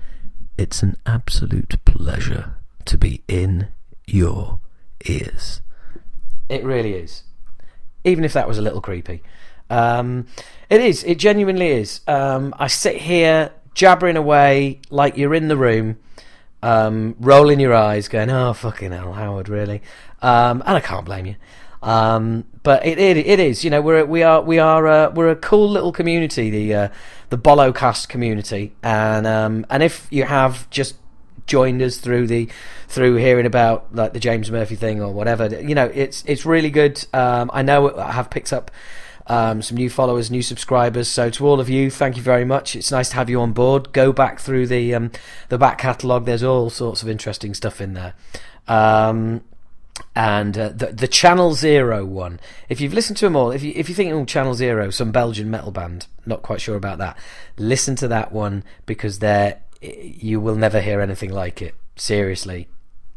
it's an absolute pleasure to be in your ears. It really is even if that was a little creepy. Um, It is. It genuinely is. Um, I sit here jabbering away like you're in the room, um, rolling your eyes, going, "Oh fucking hell, Howard, really?" Um, and I can't blame you. Um, but it, it it is. You know, we're we are we are uh, we're a cool little community, the uh, the Bolocast community, and um, and if you have just joined us through the through hearing about like the James Murphy thing or whatever, you know, it's it's really good. Um, I know I have picked up um, some new followers, new subscribers. So to all of you, thank you very much. It's nice to have you on board. Go back through the um, the back catalogue. There's all sorts of interesting stuff in there. Um, and uh, the the Channel Zero one. If you've listened to them all, if you if you think oh Channel Zero, some Belgian metal band, not quite sure about that. Listen to that one because there you will never hear anything like it. Seriously,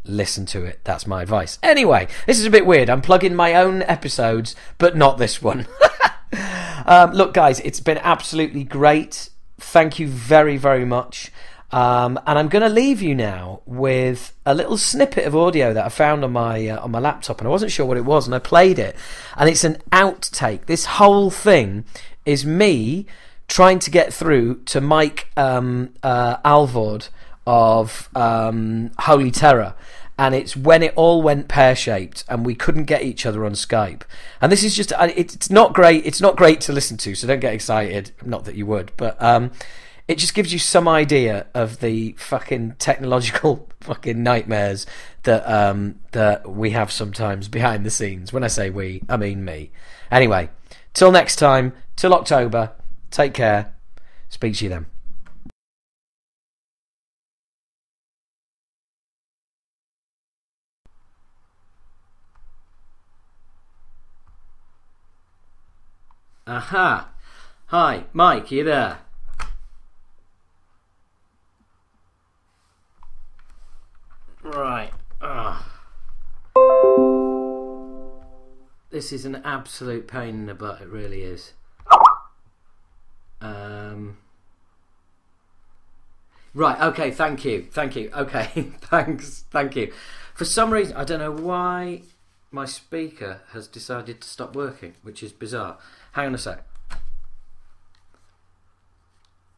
listen to it. That's my advice. Anyway, this is a bit weird. I'm plugging my own episodes, but not this one. um, look, guys, it's been absolutely great. Thank you very, very much. Um, and I'm going to leave you now with a little snippet of audio that I found on my uh, on my laptop, and I wasn't sure what it was, and I played it, and it's an outtake. This whole thing is me trying to get through to Mike um, uh, Alvord of um, Holy Terror. And it's when it all went pear shaped and we couldn't get each other on Skype. And this is just, it's not great. It's not great to listen to, so don't get excited. Not that you would, but um, it just gives you some idea of the fucking technological fucking nightmares that um, that we have sometimes behind the scenes. When I say we, I mean me. Anyway, till next time, till October. Take care. Speak to you then. Aha. Hi, Mike, you there? Right. Ugh. This is an absolute pain in the butt, it really is. Um, right, okay, thank you. Thank you. Okay, thanks. Thank you. For some reason, I don't know why my speaker has decided to stop working, which is bizarre. Hang on a sec.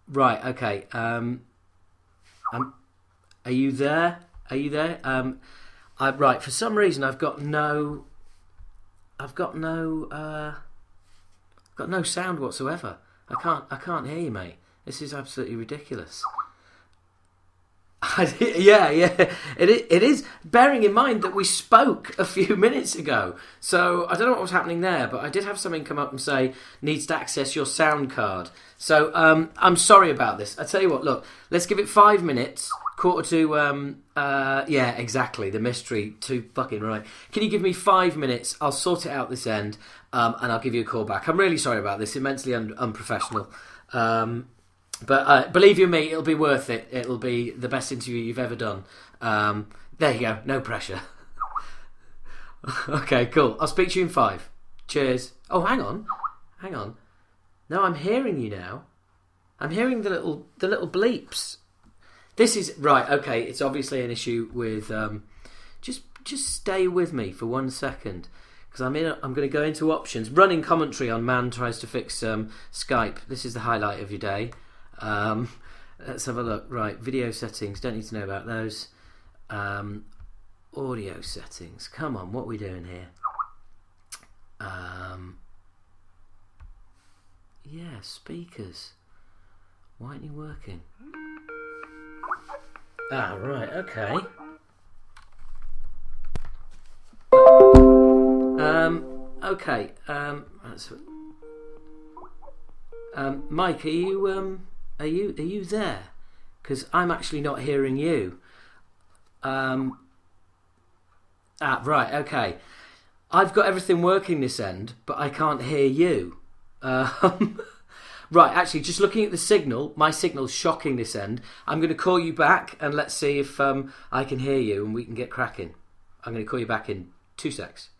Right, okay. Um, um, are you there? Are you there? Um, I, right, for some reason I've got no, I've got no, uh, got no sound whatsoever. I can't, I can't hear you, mate. This is absolutely ridiculous. yeah, yeah, it is, it is. Bearing in mind that we spoke a few minutes ago, so I don't know what was happening there, but I did have something come up and say needs to access your sound card. So um, I'm sorry about this. I tell you what, look, let's give it five minutes. Quarter to, um, uh, yeah, exactly. The mystery, too fucking right. Can you give me five minutes? I'll sort it out this end, um, and I'll give you a call back. I'm really sorry about this. Immensely un- unprofessional. Um, but uh, believe you me, it'll be worth it. It'll be the best interview you've ever done. Um, there you go. No pressure. okay, cool. I'll speak to you in five. Cheers. Oh, hang on, hang on. No, I'm hearing you now. I'm hearing the little the little bleeps. This is right. Okay, it's obviously an issue with. Um, just just stay with me for one second because I'm in. I'm going to go into options. Running commentary on man tries to fix um, Skype. This is the highlight of your day. Um, let's have a look. Right, video settings. Don't need to know about those. Um, audio settings. Come on, what are we doing here? Um, yeah, speakers. Why aren't you working? Ah, right, okay. Um, okay. Um, that's. Um, Mike, are you um, are you are you there? Because I'm actually not hearing you. Um, ah, right, okay. I've got everything working this end, but I can't hear you. Um, right, actually, just looking at the signal, my signal's shocking this end. I'm going to call you back and let's see if um, I can hear you and we can get cracking. I'm going to call you back in two secs.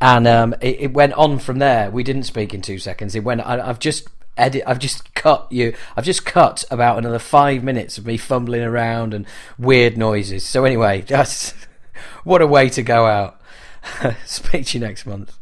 And um, it, it, went on from there. We didn't speak in two seconds. It went. I, have just edit. I've just cut you. I've just cut about another five minutes of me fumbling around and weird noises. So anyway, that's what a way to go out. Speak to you next month.